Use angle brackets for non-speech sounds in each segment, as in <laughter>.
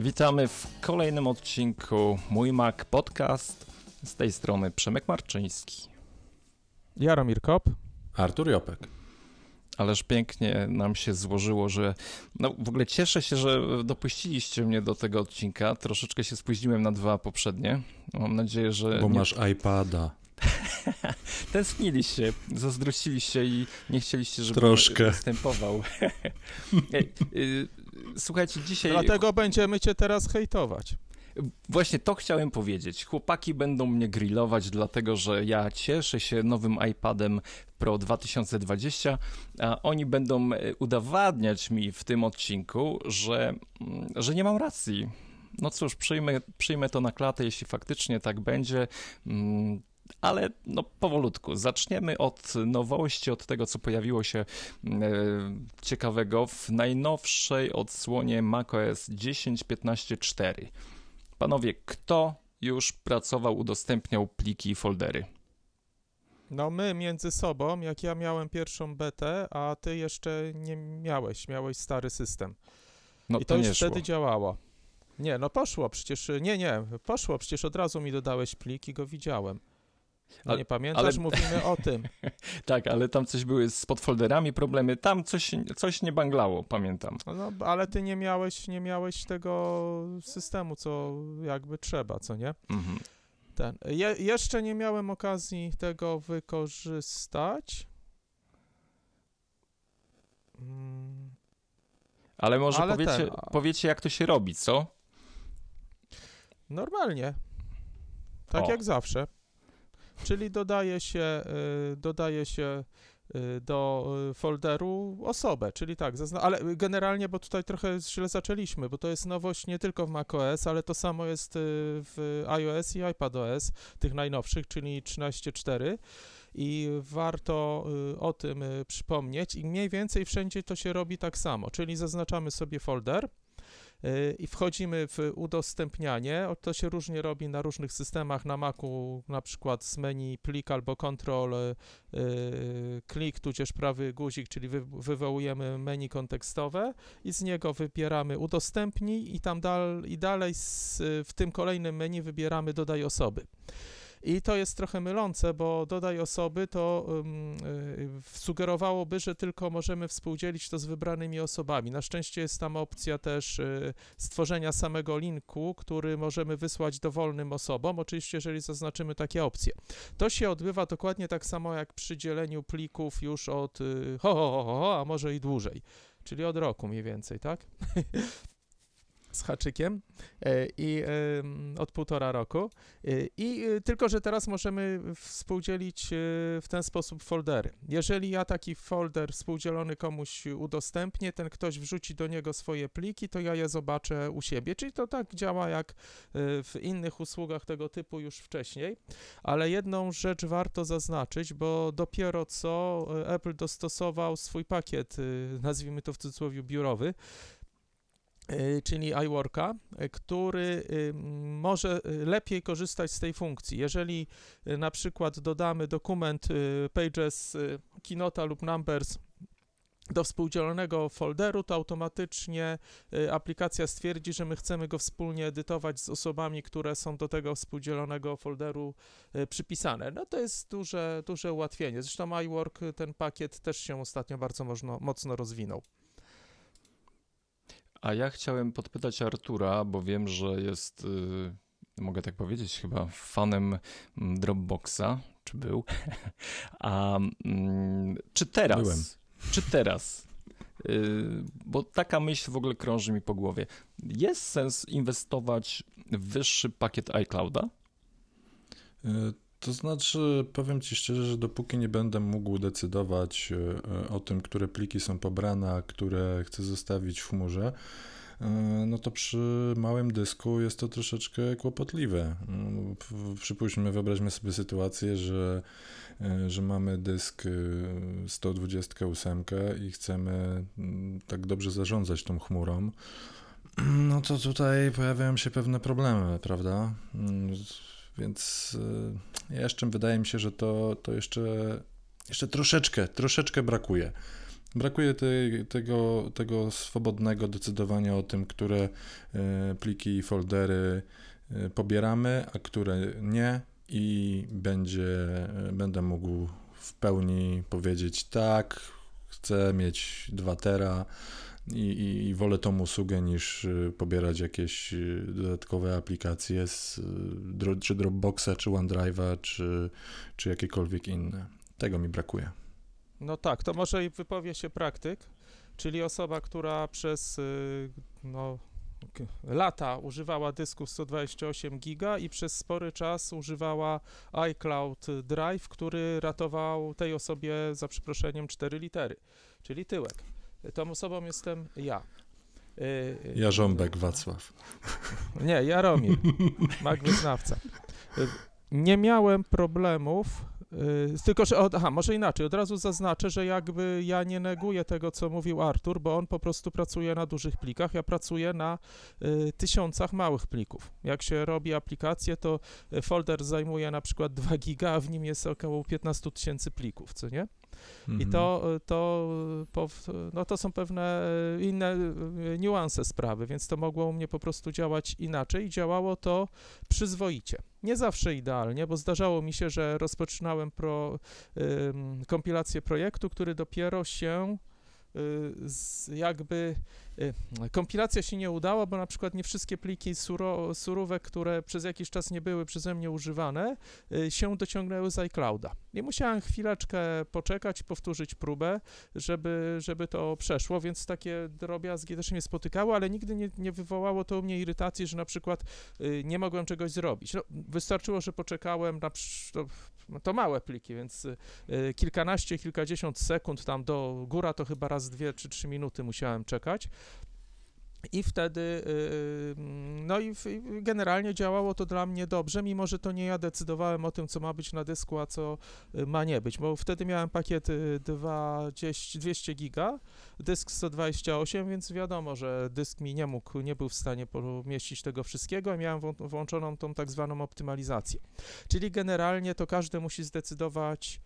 Witamy w kolejnym odcinku Mój Mac Podcast. Z tej strony Przemek Marczyński. Jaromir Kop. Artur Jopek. Ależ pięknie nam się złożyło, że. No w ogóle cieszę się, że dopuściliście mnie do tego odcinka. Troszeczkę się spóźniłem na dwa poprzednie. Mam nadzieję, że. Bo nie... masz iPada. <laughs> Tęskniliście, zazdrościliście i nie chcieliście, żeby Troszkę. występował. <laughs> Słuchajcie, dzisiaj. Dlatego będziemy cię teraz hejtować. Właśnie to chciałem powiedzieć. Chłopaki będą mnie grillować, dlatego że ja cieszę się nowym iPadem Pro 2020, a oni będą e, udowadniać mi w tym odcinku, że, mm, że nie mam racji. No cóż, przyjmę, przyjmę to na klatę, jeśli faktycznie tak będzie. Ale no powolutku. Zaczniemy od nowości, od tego, co pojawiło się e, ciekawego w najnowszej odsłonie macOS 10.15.4. Panowie, kto już pracował, udostępniał pliki i foldery? No my między sobą, jak ja miałem pierwszą betę, a ty jeszcze nie miałeś, miałeś stary system. No I to, to, już szło. wtedy działało. Nie, no poszło przecież, nie, nie, poszło, przecież od razu mi dodałeś plik i go widziałem. No Ale- nie pamiętasz? ale- Mówimy o tym. <laughs> Tak, ale tam coś były z podfolderami problemy, tam coś, coś nie banglało, pamiętam. No, ale ty nie miałeś, nie miałeś tego systemu, co jakby trzeba, co nie? Mhm. Ten. Je, jeszcze nie miałem okazji tego wykorzystać. Mm, Ale może Ale powiecie, ten, powiecie, jak to się robi, co? Normalnie. Tak O. jak zawsze. Czyli dodaje się, y, dodaje się y, do y, folderu osobę, czyli tak, ale generalnie, bo tutaj trochę źle zaczęliśmy, bo to jest nowość nie tylko w macOS, ale to samo jest w iOS i iPadOS, tych najnowszych, czyli 13.4 i warto o tym przypomnieć i mniej więcej wszędzie to się robi tak samo, czyli zaznaczamy sobie folder, i wchodzimy w udostępnianie. To się różnie robi na różnych systemach. Na Macu na przykład z menu plik albo kontrol y, y, klik, tudzież prawy guzik, czyli wy, wywołujemy menu kontekstowe i z niego wybieramy udostępnij i tam dal, i dalej z, w tym kolejnym menu wybieramy dodaj osoby. I to jest trochę mylące, bo dodaj osoby to y, sugerowałoby, że tylko możemy współdzielić to z wybranymi osobami. Na szczęście jest tam opcja też y, stworzenia samego linku, który możemy wysłać dowolnym osobom, oczywiście jeżeli zaznaczymy takie opcje. To się odbywa dokładnie tak samo jak przy dzieleniu plików już od y, ho, ho, ho, ho, a może i dłużej, czyli od roku mniej więcej, tak? <laughs> Z haczykiem e, i od półtora roku. E, I e, tylko, że teraz możemy współdzielić w ten sposób foldery. Jeżeli ja taki folder współdzielony komuś udostępnię, ten ktoś wrzuci do niego swoje pliki, to ja je zobaczę u siebie. Czyli to tak działa jak w innych usługach tego typu już wcześniej. Ale jedną rzecz warto zaznaczyć, bo dopiero co Apple dostosował swój pakiet, nazwijmy to w cudzysłowie biurowy, czyli iWorka, e, który y, może y, lepiej korzystać z tej funkcji. Jeżeli y, na przykład dodamy dokument y, Pages, y, Keynote lub Numbers do współdzielonego folderu, to automatycznie y, aplikacja stwierdzi, że my chcemy go wspólnie edytować z osobami, które są do tego współdzielonego folderu y, przypisane. No to jest duże, duże ułatwienie. Zresztą iWork, y, ten pakiet też się ostatnio bardzo mocno, mocno rozwinął. A ja chciałem podpytać Artura, bo wiem, że jest, y, mogę tak powiedzieć, chyba fanem mm, Dropboxa, czy był. <laughs> A mm, czy teraz? Byłem. Czy teraz? Y, bo taka myśl w ogóle krąży mi po głowie. Jest sens inwestować w wyższy pakiet iClouda? To znaczy, powiem Ci szczerze, że dopóki nie będę mógł decydować y, y, o tym, które pliki są pobrane, a które chcę zostawić w chmurze, y, no to przy małym dysku jest to troszeczkę kłopotliwe. P- Przypuśćmy, wyobraźmy sobie sytuację, że, że mamy dysk y, 128 i chcemy mm, tak dobrze zarządzać tą chmurą. No to tutaj pojawiają się pewne problemy, prawda? Więc y, jeszcze wydaje mi się, że to, to jeszcze, jeszcze troszeczkę, troszeczkę brakuje. Brakuje tej, tego, tego swobodnego decydowania o tym, które e, pliki i foldery e, pobieramy, a które nie i będzie, będę mógł w pełni powiedzieć tak, chcę mieć 2 tera i, i, wolę tą usługę niż pobierać jakieś dodatkowe aplikacje z, czy Dropboxa, czy OneDrive'a, czy, czy jakiekolwiek inne. Tego mi brakuje. No tak, to może wypowie się praktyk, czyli osoba, która przez y, no, lata używała dysku 128 giga i przez spory czas używała iCloud Drive, który ratował tej osobie za przeproszeniem 4 litery, czyli tyłek. Tą osobą jestem ja. Y, Jarząbek Wacław. <laughs> Nie, Jaromir, mag wyznawca. Y, nie miałem problemów Yy, tylko, że, aha, może inaczej, od razu zaznaczę, że jakby ja nie neguję tego, co mówił Artur, bo on po prostu pracuje na dużych plikach, ja pracuję na y, tysiącach małych plików. Jak się robi aplikację, to folder zajmuje na przykład 2 giga, a w nim jest około 15 tysięcy plików, co nie? I mhm. to, to, no to są pewne inne niuanse sprawy, więc to mogło u mnie po prostu działać inaczej i działało to przyzwoicie. Nie zawsze idealnie, bo zdarzało mi się, że rozpoczynałem pro, kompilację projektu, który dopiero się jakby kompilacja się nie udała, bo na przykład nie wszystkie pliki suro, które przez jakiś czas nie były przeze mnie używane, y, się dociągnęły z iClouda. I musiałem chwileczkę poczekać, powtórzyć próbę, żeby, żeby to przeszło, więc takie drobiazgi też mnie spotykały, ale nigdy nie, nie wywołało to u mnie irytacji, że na przykład y, nie mogłem czegoś zrobić. No, wystarczyło, że poczekałem na to, to małe pliki, więc kilkanaście, kilkadziesiąt sekund tam do góra to chyba raz dwie czy trzy minuty musiałem czekać. I wtedy, y, y, no i generalnie działało to dla mnie dobrze, mimo że to nie ja decydowałem o tym, co ma być na dysku, a co y, ma nie być, bo wtedy miałem pakiet 20, 200 giga, dysk 128, więc wiadomo, że dysk mi nie mógł, nie był w stanie pomieścić tego wszystkiego, miałem włączoną tą tak zwaną optymalizację. Czyli generalnie to każdy musi zdecydować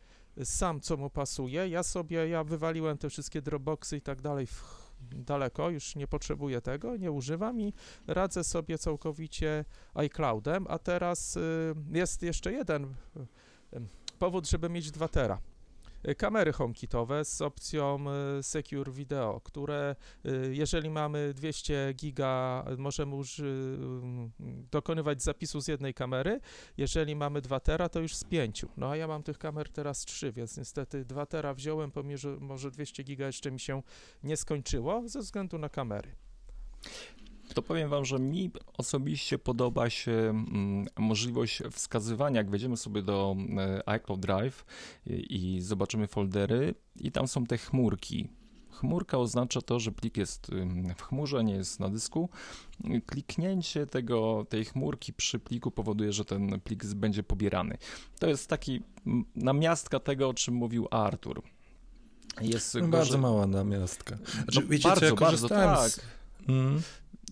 sam, co mu pasuje. Ja sobie, ja wywaliłem te wszystkie Dropboxy i tak dalej w daleko, już nie potrzebuję tego, nie używam i radzę sobie całkowicie iCloudem, a teraz y, jest jeszcze jeden y, powód, żeby mieć 2 tera. Kamery HomeKitowe z opcją y, Secure Video, które y, jeżeli mamy 200 giga, możemy już dokonywać zapisu z jednej kamery, jeżeli mamy 2 tera, to już z 5. No a ja mam tych kamer teraz 3, więc niestety 2 tera wziąłem, pomimo że może 200 giga jeszcze mi się nie skończyło ze względu na kamery to powiem wam, że mi osobiście podoba się mm, możliwość wskazywania, jak wejdziemy sobie do e, iCloud Drive i, zobaczymy foldery i tam są te chmurki. Chmurka oznacza to, że plik jest w chmurze, nie jest na dysku. Kliknięcie tego, tej chmurki przy pliku powoduje, że ten plik będzie pobierany. To jest taki namiastka tego, o czym mówił Artur. Jest no, bardzo mała namiastka. Znaczy, no, wiecie, bardzo, co, ja bardzo, tak. Mm.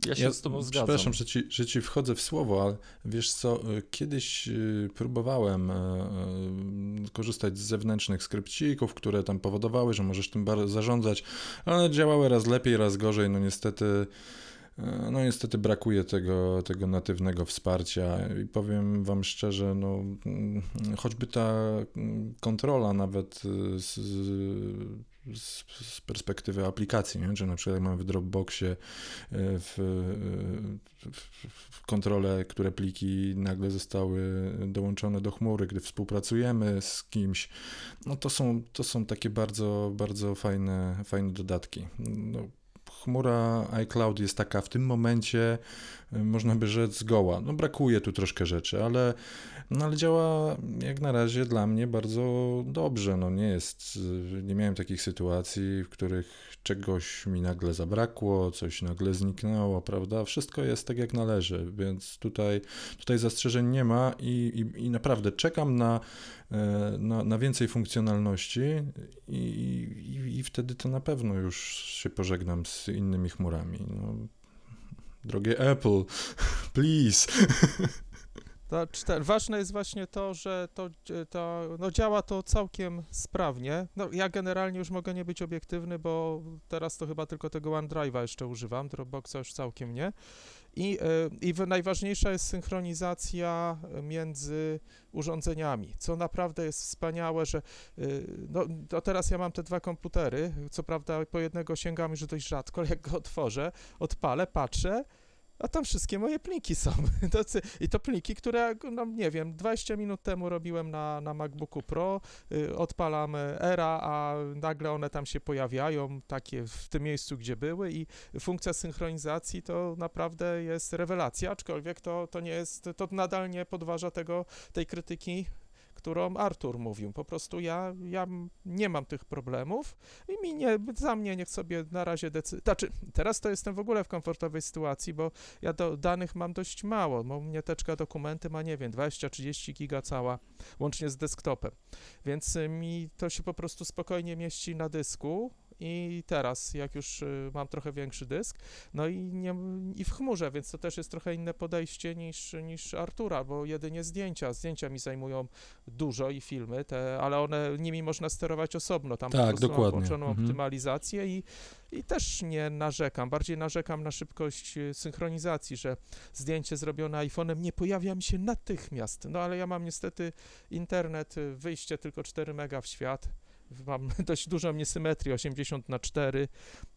Ja się ja, z tobą zgadzam. Przepraszam, że ci, że ci wchodzę w słowo, ale wiesz co, y, kiedyś y, próbowałem y, korzystać z zewnętrznych skrypcików, które tam powodowały, że możesz tym zarządzać, ale działały raz lepiej, raz gorzej, no niestety no niestety brakuje tego, tego natywnego wsparcia i powiem wam szczerze, no mm, choćby ta kontrola nawet z, z, z, perspektywy aplikacji, nie? że na przykład jak mamy w Dropboxie e, w, w, w kontrolę, które pliki nagle zostały dołączone do chmury, gdy współpracujemy z kimś, no to są, to są takie bardzo, bardzo fajne, fajne dodatki. No, chmura iCloud jest taka w tym momencie, e, można by rzec, zgoła. No brakuje tu troszkę rzeczy, ale no ale działa jak na razie dla mnie bardzo dobrze. No nie jest, nie miałem takich sytuacji, w których czegoś mi nagle zabrakło, coś nagle zniknęło, prawda? Wszystko jest tak jak należy, więc tutaj, tutaj zastrzeżeń nie ma i, i, i naprawdę czekam na, e, na, na więcej funkcjonalności i, i, wtedy to na pewno już się pożegnam z innymi chmurami. No, drogie Apple, <laughs> please. <laughs> To. Ważne jest właśnie to, że to, to no działa to całkiem sprawnie. No, ja generalnie już mogę nie być obiektywny, bo teraz to chyba tylko tego OneDrive'a jeszcze używam, Dropboxa już całkiem nie. I, e, i najważniejsza jest synchronizacja między urządzeniami, co naprawdę jest wspaniałe, że e, no, to teraz ja mam te dwa komputery, co prawda po jednego sięgam już dość rzadko, jak go otworzę, odpalę, patrzę, a tam wszystkie moje pliki są. <laughs> I to pliki, które, no nie wiem, 20 minut temu robiłem na, na MacBooku Pro, y, odpalam Era, a nagle one tam się pojawiają, takie w tym miejscu, gdzie były i funkcja synchronizacji to naprawdę jest rewelacja, aczkolwiek to, to nie jest, to nadal nie podważa tego, tej krytyki którą Artur mówił. Po prostu ja, ja nie mam tych problemów i mi nie, za mnie niech sobie na razie decyduje. Znaczy, teraz to jestem w ogóle w komfortowej sytuacji, bo ja do danych mam dość mało. Bo mnie teczka dokumenty ma, nie wiem, 20-30 giga cała, łącznie z desktopem. Więc mi to się po prostu spokojnie mieści na dysku i teraz, jak już y, mam trochę większy dysk, no i, nie, i w chmurze, więc to też jest trochę inne podejście niż, niż Artura, bo jedynie zdjęcia, zdjęcia mi zajmują dużo i filmy, te, ale one, nimi można sterować osobno, tam tak, po dokładnie. włączoną mhm. optymalizację i, i też nie narzekam, bardziej narzekam na szybkość y, synchronizacji, że zdjęcie zrobione iPhone'em nie pojawia mi się natychmiast, no ale ja mam niestety internet, y, wyjście tylko 4 mega w świat, mam <laughs> dość dużą niesymetrię, 80 na 4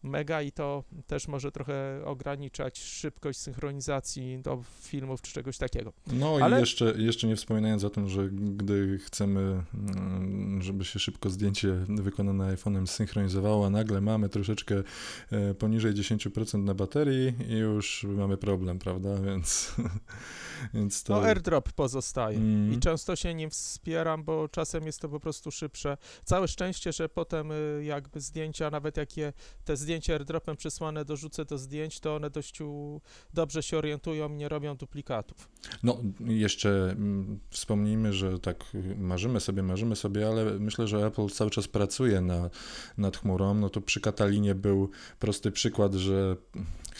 mega i to też może trochę ograniczać szybkość synchronizacji do filmów czy czegoś takiego. No Ale... i jeszcze, jeszcze nie wspominając o tym, że gdy chcemy, mm, żeby się szybko zdjęcie wykonane iPhone'em synchronizowało, a nagle mamy troszeczkę e, poniżej 10% na baterii i już mamy problem, prawda, <laughs> więc... więc to... No AirDrop pozostaje mm. i często się nim wspieram, bo czasem jest to po prostu szybsze. Całe szczęście szczęście, że potem y, jakby zdjęcia, nawet jakie te zdjęcia airdropem przesłane dorzucę do zdjęć, to one dość dobrze się orientują nie robią duplikatów. No, jeszcze mm, wspomnijmy, że tak marzymy sobie, marzymy sobie, ale myślę, że Apple cały czas pracuje na, nad chmurą. No to przy Katalinie był prosty przykład, że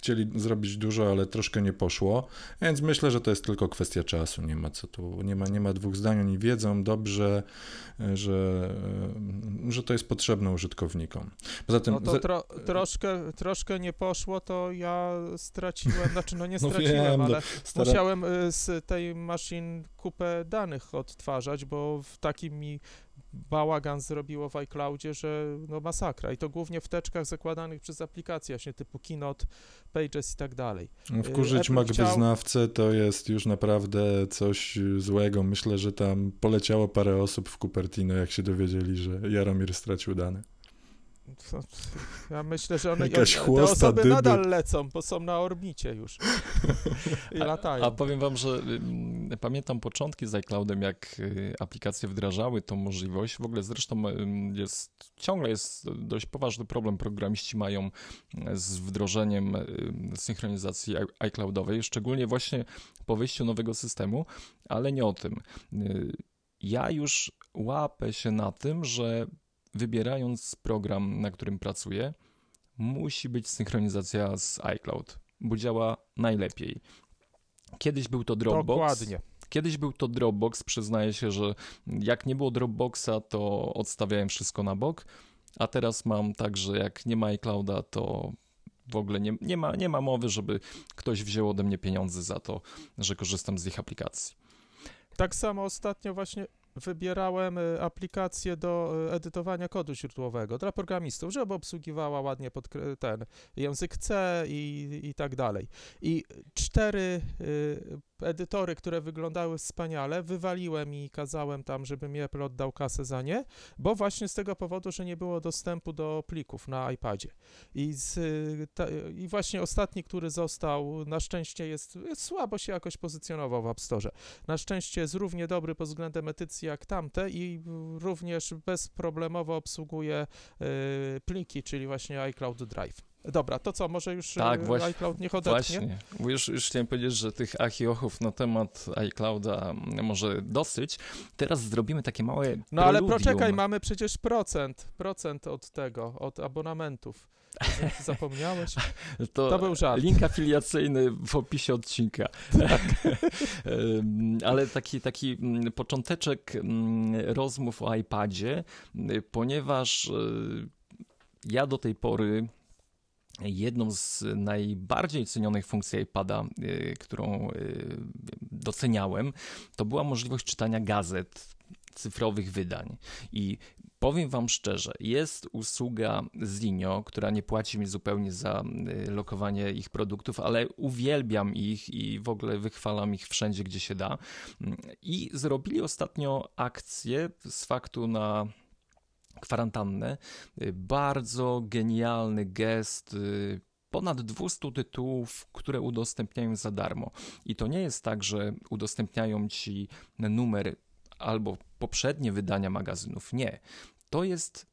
chcieli zrobić dużo, ale troszkę nie poszło, więc myślę, że to jest tylko kwestia czasu, nie ma co tu, nie ma, nie ma dwóch zdań, oni wiedzą dobrze, że, że to jest potrzebne użytkownikom. Poza tym... No to tro, troszkę, troszkę nie poszło, to ja straciłem, znaczy no nie <laughs> no straciłem, no wiem, ale stara... musiałem y, z tej maszyn kupę danych odtwarzać, bo w takim mi bałagan zrobiło w iCloudzie, że no masakra i to głównie w teczkach zakładanych przez aplikacje właśnie typu Keynote, Pages i tak dalej. No, wkurzyć Mac chciał... wyznawcę to jest już naprawdę coś złego. Myślę, że tam poleciało parę osób w Cupertino, jak się dowiedzieli, że Jaromir stracił dane. Ja myślę, że one, Jakaś te osoby dyby. nadal lecą, bo są na orbicie już i <laughs> latają. A, a powiem wam, że y, pamiętam początki z iCloudem, jak y, aplikacje wdrażały tą możliwość. W ogóle zresztą y, jest, ciągle jest dość poważny problem, programiści mają z wdrożeniem synchronizacji iCloudowej, szczególnie właśnie po wyjściu nowego systemu, ale nie o tym. Ja już łapę się na tym, że wybierając program, na którym pracuję, musi być synchronizacja z iCloud, bo działa najlepiej. Kiedyś był to Dropbox. Dokładnie. Kiedyś był to Dropbox, przyznaję się, że jak nie było Dropboxa, to odstawiałem wszystko na bok, a teraz mam tak, że jak nie ma iClouda, to w ogóle nie, nie, ma, nie ma mowy, żeby ktoś wziął ode mnie pieniądze za to, że korzystam z ich aplikacji. Tak samo ostatnio właśnie wybierałem y, aplikację do y, edytowania kodu źródłowego dla programistów, żeby obsługiwała ładnie pod ten język C i, i tak dalej. I cztery y, edytory, które wyglądały wspaniale, wywaliłem i kazałem tam, żeby mi Apple oddał kasę za nie, bo właśnie z tego powodu, że nie było dostępu do plików na iPadzie. I, z, ta, i właśnie ostatni, który został, na szczęście jest, słabo się jakoś pozycjonował w App Store. Na szczęście jest równie dobry pod względem edycji jak tamte i również bezproblemowo obsługuje y, pliki, czyli właśnie iCloud Drive. Dobra, to co, może już Tak, e, właśnie- iCloud niech odetchnie? Właśnie, bo już, już chciałem powiedzieć, że tych achiochów na temat iClouda może dosyć. Teraz zrobimy takie małe No ale preludium. poczekaj, mamy przecież procent, procent od tego, od abonamentów. <laughs> Zapomniałeś? To, To był żart. Link afiliacyjny w opisie odcinka. <laughs> Em, Ale taki, taki mm, począteczek mm, rozmów o iPadzie, ponieważ y, ja do tej pory jedną z najbardziej cenionych funkcji iPada, y, którą y, doceniałem, to była możliwość czytania gazet, cyfrowych wydań. I powiem Wam szczerze, jest usługa Zinio, która nie płaci mi zupełnie za y, lokowanie ich produktów, ale uwielbiam ich i w ogóle wychwalam ich wszędzie, gdzie się da. Mm, I zrobili ostatnio akcję z faktu na kwarantannę. Y, Bardzo genialny gest. y, Ponad 200 tytułów, które udostępniają za darmo. I to nie jest tak, że udostępniają ci numer albo poprzednie wydania magazynów. Nie. To jest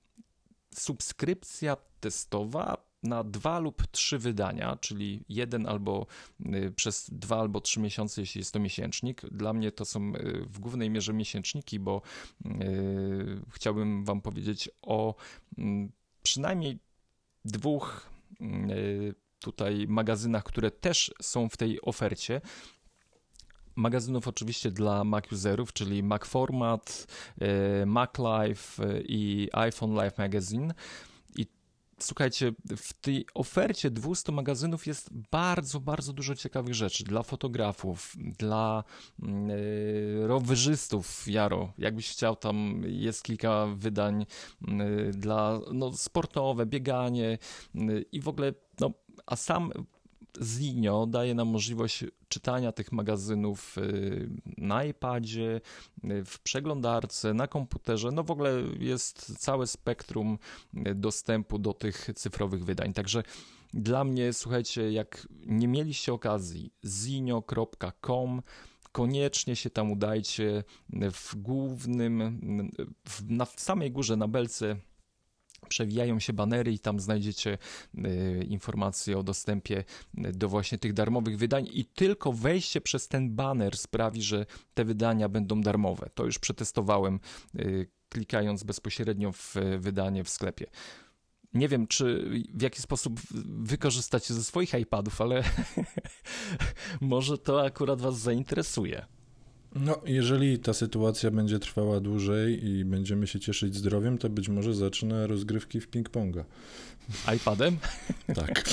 subskrypcja testowa na dwa lub trzy wydania, czyli jeden albo y, przez dwa albo trzy miesiące, jeśli jest to miesięcznik. Dla mnie to są y, w głównej mierze miesięczniki, bo y, chciałbym Wam powiedzieć o mm, przynajmniej dwóch tutaj magazynach, które też są w tej ofercie. Magazynów oczywiście dla Mac userów, czyli Mac Format, Mac Life i iPhone Life Magazine. Słuchajcie, w tej ofercie 200 magazynów jest bardzo, bardzo dużo ciekawych rzeczy dla fotografów, dla mm, y, rowerzystów, Jaro. Jakbyś chciał, tam jest kilka wydań y, dla no, sportowe, bieganie y, i w ogóle, no, a sam Zinio daje nam możliwość czytania tych magazynów y, na iPadzie, y, w przeglądarce, na komputerze. No w ogóle jest całe spektrum y, dostępu do tych cyfrowych wydań. Także dla mnie, słuchajcie, jak nie mieliście okazji, zinio.com, koniecznie się tam udajcie. W głównym, w, na w samej górze, na belce przewijają się banery i tam znajdziecie y, informacje o dostępie y, do właśnie tych darmowych wydań i tylko wejście przez ten baner sprawi, że te wydania będą darmowe. To już przetestowałem y, klikając bezpośrednio w wydanie w sklepie. Nie wiem, czy w jaki sposób wykorzystacie ze swoich iPadów, ale <laughs> może to akurat Was zainteresuje. No, jeżeli ta sytuacja będzie trwała dłużej i będziemy się cieszyć zdrowiem, to być może zacznę rozgrywki w ping-ponga. iPadem? Tak. <laughs>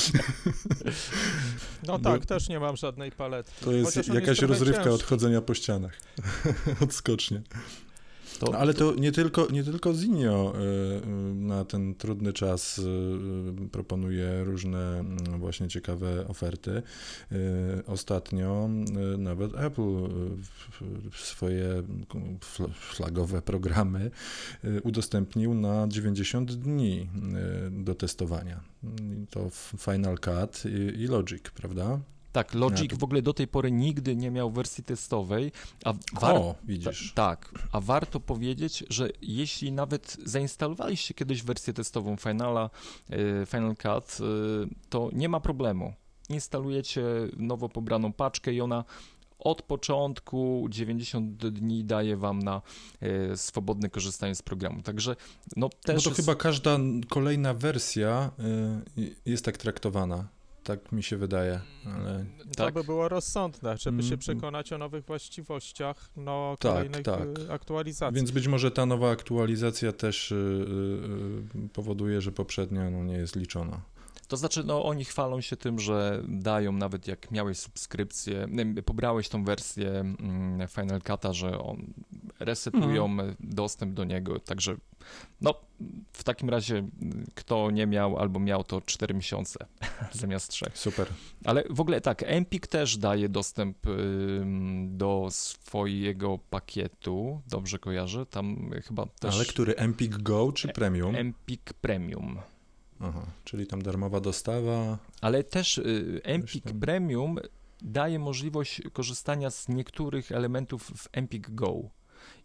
No Bo- tak, też nie mam żadnej palety. To jest Chociaż jakaś jest rozrywka ciężki. od chodzenia po ścianach. <laughs> Odskocznie. To, No, ale to nie tylko, nie tylko Zinio y, y, na ten trudny czas y, proponuje różne mm, właśnie ciekawe oferty. Ostatnio nawet Apple swoje fl- flagowe programy udostępnił na 90 dni do testowania. To Final Cut i Logic, prawda? Tak, Logic Ja w ogóle do tej pory nigdy nie miał wersji testowej, a war... O, widzisz. Ta, tak, a warto powiedzieć, że jeśli nawet zainstalowaliście kiedyś wersję testową Finala, y, Final Cut, y, to nie ma problemu. Instalujecie nowo pobraną paczkę i ona od początku 90 dni daje wam na y, swobodne korzystanie z programu. Także no też No to jest... chyba każda kolejna wersja y, jest tak traktowana. Tak mi się wydaje, ale To tak. by było rozsądne, żeby się Mm. przekonać o nowych właściwościach no, Tak, kolejnych tak. y, aktualizacji. więc być może ta nowa aktualizacja też y, y, y, powoduje, że poprzednia no, nie jest liczona. To znaczy, no oni chwalą się tym, że dają nawet jak miałeś subskrypcję, pobrałeś tą wersję mm, Final Cut'a, że on resetują Mhm. dostęp do niego, także no w takim razie mm, kto nie miał albo miał to 4 miesiące <laughs> zamiast 3. Super. Ale w ogóle tak, Empik też daje dostęp do swojego pakietu, dobrze kojarzę, tam chyba też Ale który? Empik Go czy Premium? Empik Premium. Aha, czyli tam darmowa dostawa. Ale też y, Empik tam. Premium daje możliwość korzystania z niektórych elementów w Empik Go.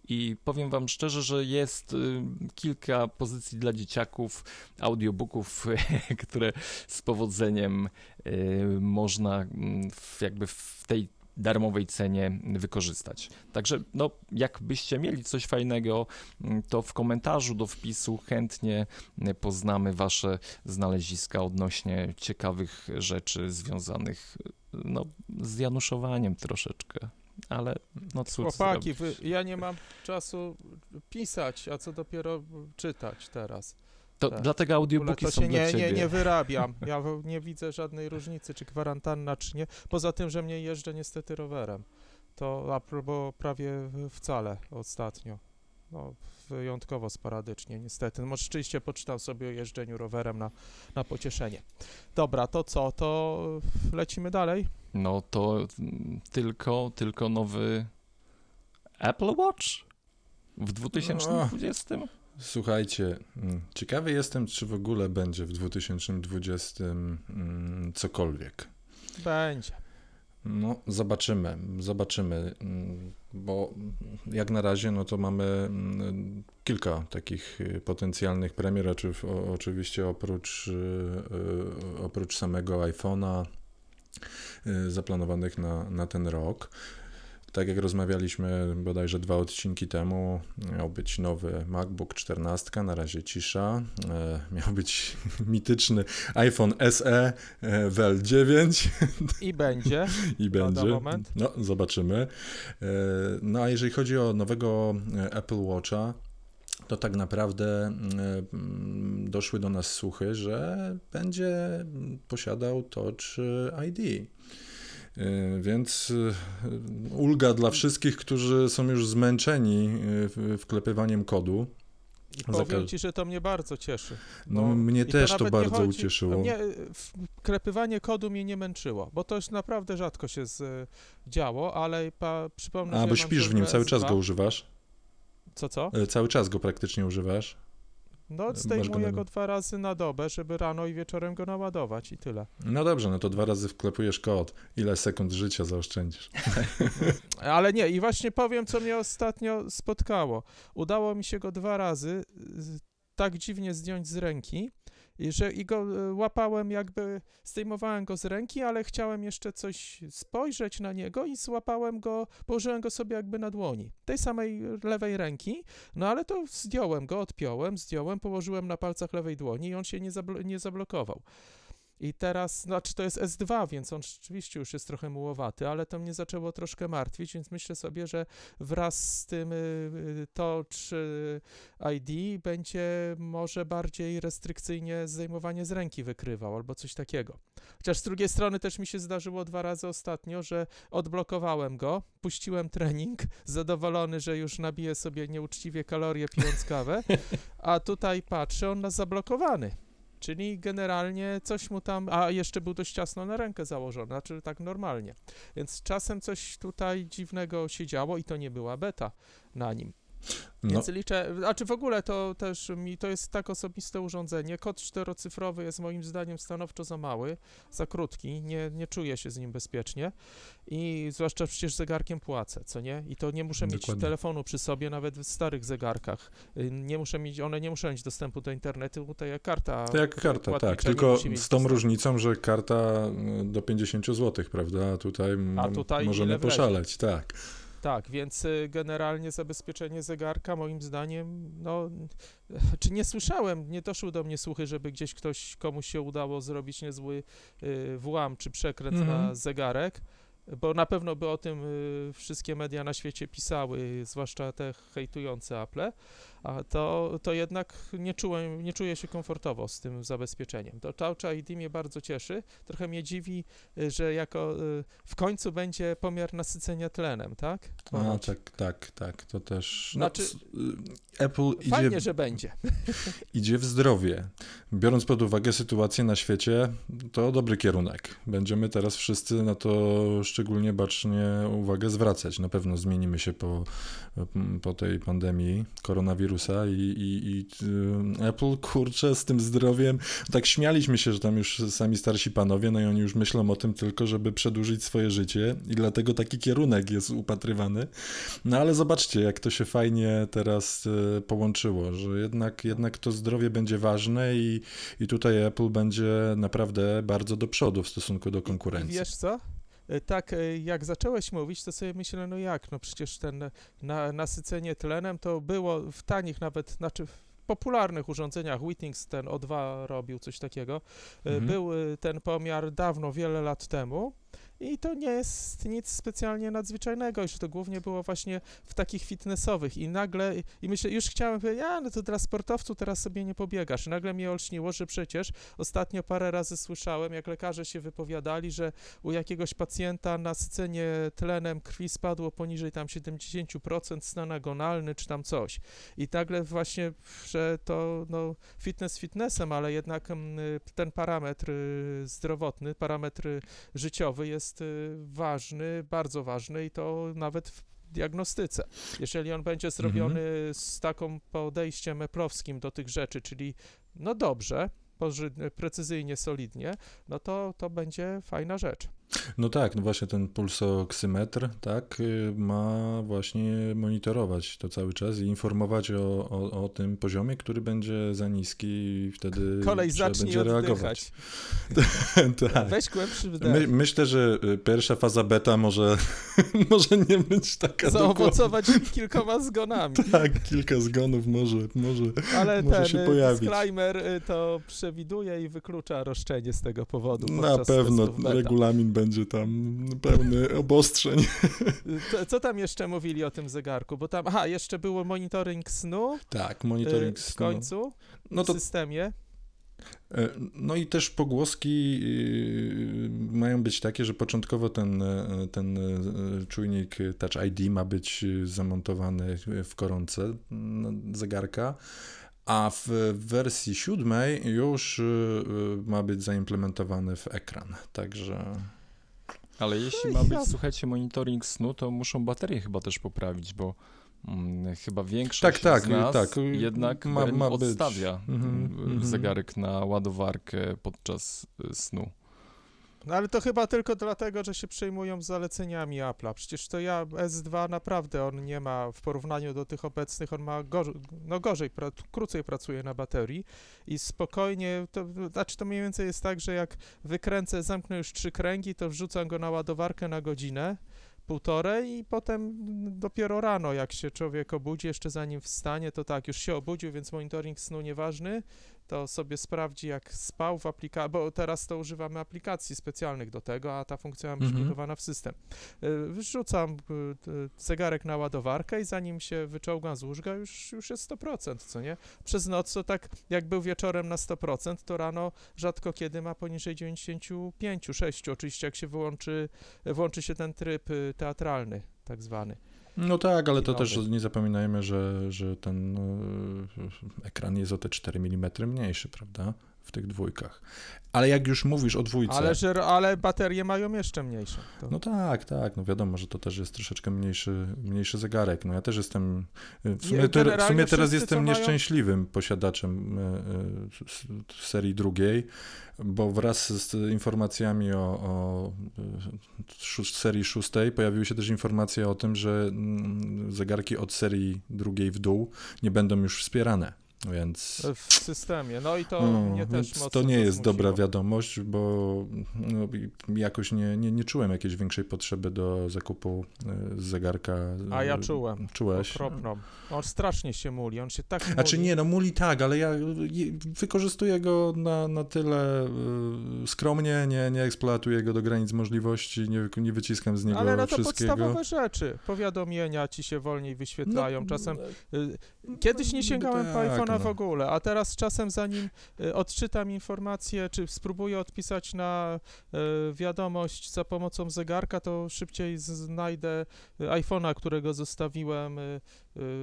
I powiem Wam szczerze, że jest y, kilka pozycji dla dzieciaków, audiobooków, <laughs> które z powodzeniem y, można mm, jakby w tej darmowej cenie wykorzystać. Także no, jakbyście mieli coś fajnego, mm, to w komentarzu do wpisu chętnie mm, poznamy wasze znaleziska odnośnie ciekawych rzeczy związanych no, z Januszowaniem troszeczkę. Ale no cóż Chłopaki, wy, ja nie mam czasu pisać, a co dopiero czytać teraz. To Tak. dlatego audiobooki to są się dla nie, ciebie. nie, nie wyrabiam. <laughs> Ja nie widzę żadnej różnicy, czy kwarantanna, czy nie. Poza tym, że mnie jeżdżę niestety rowerem. To a propos prawie wcale ostatnio. No, wyjątkowo sporadycznie, niestety. No, rzeczywiście poczytam sobie o jeżdżeniu rowerem na, na pocieszenie. Dobra, to co? To lecimy dalej? No to tylko, tylko nowy Apple Watch w 2020? Słuchajcie, mm, ciekawy jestem, czy w ogóle będzie w 2020 mm, cokolwiek. Będzie. No, zobaczymy, zobaczymy, mm, bo jak na razie, no to mamy kilka takich y, potencjalnych premier, oczywiście oprócz, y, y, oprócz samego iPhone'a zaplanowanych na, na ten rok. Tak jak rozmawialiśmy bodajże dwa odcinki temu, miał być nowy MacBook 14, na razie cisza. E, miał być <laughs> mityczny iPhone SE WL 9 I będzie. <laughs> i będzie. moment. No, zobaczymy. E, No a jeżeli chodzi o nowego e, Apple Watcha, to tak naprawdę mm, doszły do nas słuchy, że będzie posiadał Touch ID. E, Więc e, ulga dla wszystkich, którzy są już zmęczeni e, wklepywaniem kodu. Powiem ci, że to mnie bardzo cieszy. No, Bo- mnie też to bardzo chodzi- ucieszyło. Mnie wklepywanie kodu mnie nie męczyło, bo to już naprawdę rzadko się z, działo, ale pa, przypomnę, A, bo śpisz w nim, cały czas S2. go używasz? Co, co? Cały czas go praktycznie używasz? No, masz zdejmuję go dwa razy na dobę, żeby rano i wieczorem go naładować i tyle. No dobrze, no to dwa razy wklepujesz kod. Ile sekund życia zaoszczędzisz? <laughs> Ale nie, i właśnie powiem, co mnie ostatnio spotkało. Udało mi się go dwa razy tak dziwnie zdjąć z ręki, i że i go e, łapałem jakby, zdejmowałem go z ręki, ale chciałem jeszcze coś spojrzeć na niego i złapałem go, położyłem go sobie jakby na dłoni, tej samej lewej ręki, no ale to zdjąłem go, odpiąłem, zdjąłem, położyłem na palcach lewej dłoni i on się nie, zablo- nie zablokował. I teraz, znaczy to jest S2, więc on rzeczywiście już jest trochę mułowaty, ale to mnie zaczęło troszkę martwić, więc myślę sobie, że wraz z tym y, y, Touch y, ID będzie może bardziej restrykcyjnie zdejmowanie z ręki wykrywał albo coś takiego. Chociaż z drugiej strony też mi się zdarzyło dwa razy ostatnio, że odblokowałem go, puściłem trening, <laughs> zadowolony, że już nabiję sobie nieuczciwie kalorie pijąc kawę, <laughs> a tutaj patrzę, on nas zablokowany. Czyli generalnie coś mu tam, a jeszcze był dość ciasno na rękę założony, znaczy tak normalnie. Więc czasem coś tutaj dziwnego się działo i to nie była beta na nim. No, Więc liczę, znaczy w ogóle to też mi to jest tak osobiste urządzenie. Kod czterocyfrowy jest moim zdaniem stanowczo za mały, za krótki, nie, nie czuję się z nim bezpiecznie i zwłaszcza przecież zegarkiem płacę, co nie? I to nie muszę mieć Dokładnie. telefonu przy sobie, nawet w starych zegarach. Y, Nie muszę mieć, one nie muszą mieć dostępu do internetu, bo to jak karta. to jak karta, tak. nie Tylko mieć z tą dostępu. różnicą, że karta y, do 50 zł, prawda? A tutaj, A tutaj możemy ile wlezie. poszaleć, tak. Tak, więc y, generalnie zabezpieczenie zegarka moim zdaniem, no, <laughs> czy nie słyszałem, nie doszły do mnie słuchy, żeby gdzieś ktoś, komuś się udało zrobić niezły y, włam czy przekręt na Mhm. zegarek, bo na pewno by o tym y, wszystkie media na świecie pisały, zwłaszcza te hejtujące Apple, to, to jednak nie, czułem, nie czuję się komfortowo z tym zabezpieczeniem. To Touch ID mnie bardzo cieszy, trochę mnie dziwi, y, że jako y, w końcu będzie pomiar nasycenia tlenem, tak? A, Ponoć. tak, tak, tak, to też. No, Znaczy- y, Apple Fajnie, idzie, że będzie. <laughs> idzie w zdrowie. biorąc pod uwagę sytuację na świecie, to dobry kierunek. Będziemy teraz wszyscy na to szczególnie bacznie uwagę zwracać. Na pewno zmienimy się po, po tej pandemii koronawirusa i, i, i y, Apple, kurczę, z tym zdrowiem, tak śmialiśmy się, że tam już sami starsi panowie, no i oni już myślą o tym tylko, żeby przedłużyć swoje życie i dlatego taki kierunek jest upatrywany. No ale zobaczcie, jak to się fajnie teraz y, połączyło, że jednak, jednak to zdrowie będzie ważne i, i tutaj Apple będzie naprawdę bardzo do przodu w stosunku do konkurencji. I wiesz co? E, tak, e, jak zacząłeś mówić, to sobie myślę, no jak, no przecież ten na, nasycenie tlenem to było w tanich nawet, znaczy w popularnych urządzeniach, Whitings ten O2 robił coś takiego, e, mhm. był ten pomiar dawno, wiele lat temu, i to nie jest nic specjalnie nadzwyczajnego, już to głównie było właśnie w takich fitnessowych i nagle, i myślę, już chciałem powiedzieć, ja, no to dla sportowców teraz sobie nie pobiegasz. I nagle mnie olśniło, że przecież ostatnio parę razy słyszałem, jak lekarze się wypowiadali, że u jakiegoś pacjenta nasycenie tlenem krwi spadło poniżej tam 70% stan agonalny, czy tam coś. I nagle właśnie, że to no, fitness fitnessem, ale jednak mm, ten parametr y, zdrowotny, parametr życiowy jest jest y, ważny, bardzo ważny i to nawet w diagnostyce. Jeżeli on będzie zrobiony mhm. z taką podejściem eplowskim do tych rzeczy, czyli no dobrze, precyzyjnie, solidnie, no to to będzie fajna rzecz. No tak, no właśnie ten pulsoksymetr, tak, y, ma właśnie monitorować to cały czas i informować o, o, o tym poziomie, który będzie za niski i wtedy Kolej będzie reagować. <laughs> tak. Weź głębszy wdech. My, myślę, że y, pierwsza faza beta może, <laughs> może nie być taka Zaowocować dokładna. kilkoma zgonami. <laughs> Tak, kilka zgonów może, może, Ale może ten się pojawić. disclaimer y, to przewiduje i wyklucza roszczenie z tego powodu. Na pewno regulamin będzie tam pełny obostrzeń. Co, co, tam jeszcze mówili o tym zegarku? Bo tam, aha, jeszcze było monitoring snu. Tak, monitoring snu. W końcu no to, w systemie. E, no i też pogłoski y, mają być takie, że początkowo ten, e, ten e, czujnik Touch ID ma być zamontowany w koronce zegarka, a w wersji siódmej już ma być zaimplementowany w ekran. Także. Ale jeśli ma być, słuchajcie, monitoring snu, to muszą baterie chyba też poprawić, bo mm, chyba większość tak, tak, z nas tak. jednak ma, ma odstawia mm -hmm, zegarek na ładowarkę podczas y, snu. No ale to chyba tylko dlatego, że się przejmują zaleceniami Apple'a. Przecież to ja S2 naprawdę on nie ma w porównaniu do tych obecnych, on ma gorzej, no gorzej, pra, krócej pracuje na baterii i spokojnie, to znaczy to mniej więcej jest tak, że jak wykręcę, zamknę już trzy kręgi, to wrzucam go na ładowarkę na godzinę, półtorej i potem dopiero rano, jak się człowiek obudzi, jeszcze zanim wstanie, to tak, już się obudził, więc monitoring snu nieważny, to sobie sprawdzi, jak spał w aplikacji, bo teraz to używamy aplikacji specjalnych do tego, a ta funkcja ma mm w system. Y, wrzucam y, zegarek na ładowarkę i zanim się wyczołgam z łóżka, już, już jest 100%, co nie? Przez noc to tak, jak był wieczorem na 100%, to rano rzadko kiedy ma poniżej 95, 6, oczywiście jak się wyłączy, włączy się ten tryb y, teatralny, tak zwany. No tak, ale to też nie zapominajmy, że, że ten e, ekran jest o te 4 mm mniejszy, prawda? W tych dwójkach. Ale jak już mówisz o dwójce... Ale, że, ale baterie mają jeszcze mniejsze. To... No tak, tak, no wiadomo, że to też jest troszeczkę mniejszy, mniejszy zegarek. No ja też jestem, w sumie, w sumie teraz jestem mają... nieszczęśliwym posiadaczem e, e, serii drugiej, bo wraz z informacjami o, o serii szóstej pojawiły się też informacje o tym, że mm, zegarki od serii drugiej w dół nie będą już wspierane. Więc... W systemie, no i to no, mnie też mocno To nie jest dobra wiadomość, bo no, jakoś nie, nie, nie czułem jakiejś większej potrzeby do zakupu e, zegarka. A ja czułem. Czułeś? Okropno. On strasznie się muli, on się tak muli. Znaczy nie, no muli tak, ale ja wykorzystuję go na, na tyle e, skromnie, nie, nie eksploatuję go do granic możliwości, nie, nie wyciskam z niego ale no to wszystkiego. podstawowe rzeczy. Powiadomienia ci się wolniej wyświetlają. No, Czasem... E, kiedyś nie sięgałem tak, po iPhone'a no. w ogóle, a teraz czasem zanim y, odczytam informację, czy spróbuję odpisać na y, wiadomość za pomocą zegarka, to szybciej znajdę y, iPhone'a, którego zostawiłem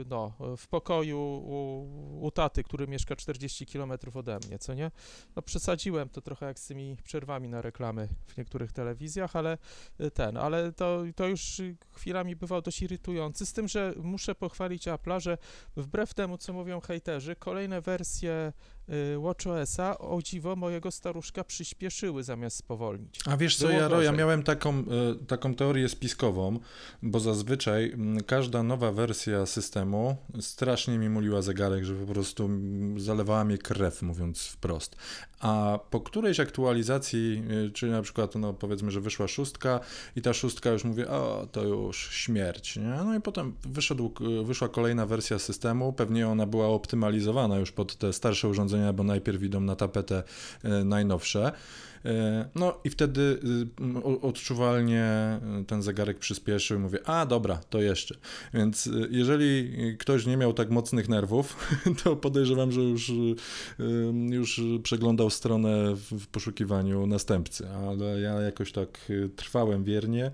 no, w pokoju u, u taty, który mieszka 40 km ode mnie, co nie? No przesadziłem to trochę jak z tymi przerwami na reklamy w niektórych telewizjach, ale y, ten, ale to, to już chwilami bywał dość irytujący, z tym, że muszę pochwalić Apple'a, że wbrew temu, co mówią hejterzy, kolejne wersje y, WatchOS-a, o dziwo, mojego staruszka przyspieszyły zamiast spowolnić. A wiesz co, Jaro, ja miałem taką, e, taką teorię spiskową, bo zazwyczaj m, każda nowa wersja systemu strasznie mi muliła zegarek, że po prostu m, zalewała mnie krew, mówiąc wprost. A po którejś aktualizacji, e, czyli na przykład, no powiedzmy, że wyszła szóstka i ta szóstka już mówię, o, to już śmierć, nie? No i potem wyszedł, wyszła kolejna wersja systemu, pewnie ona była optymalizowana już pod te starsze urządzenia, bo najpierw idą na tapetę e, najnowsze. E, No i wtedy y, odczuwalnie y, ten zegarek przyspieszył i mówię, a dobra, to jeszcze. Więc y, jeżeli ktoś nie miał tak mocnych nerwów, <laughs> to podejrzewam, że już, już przeglądał stronę w poszukiwaniu następcy, ale ja jakoś tak trwałem wiernie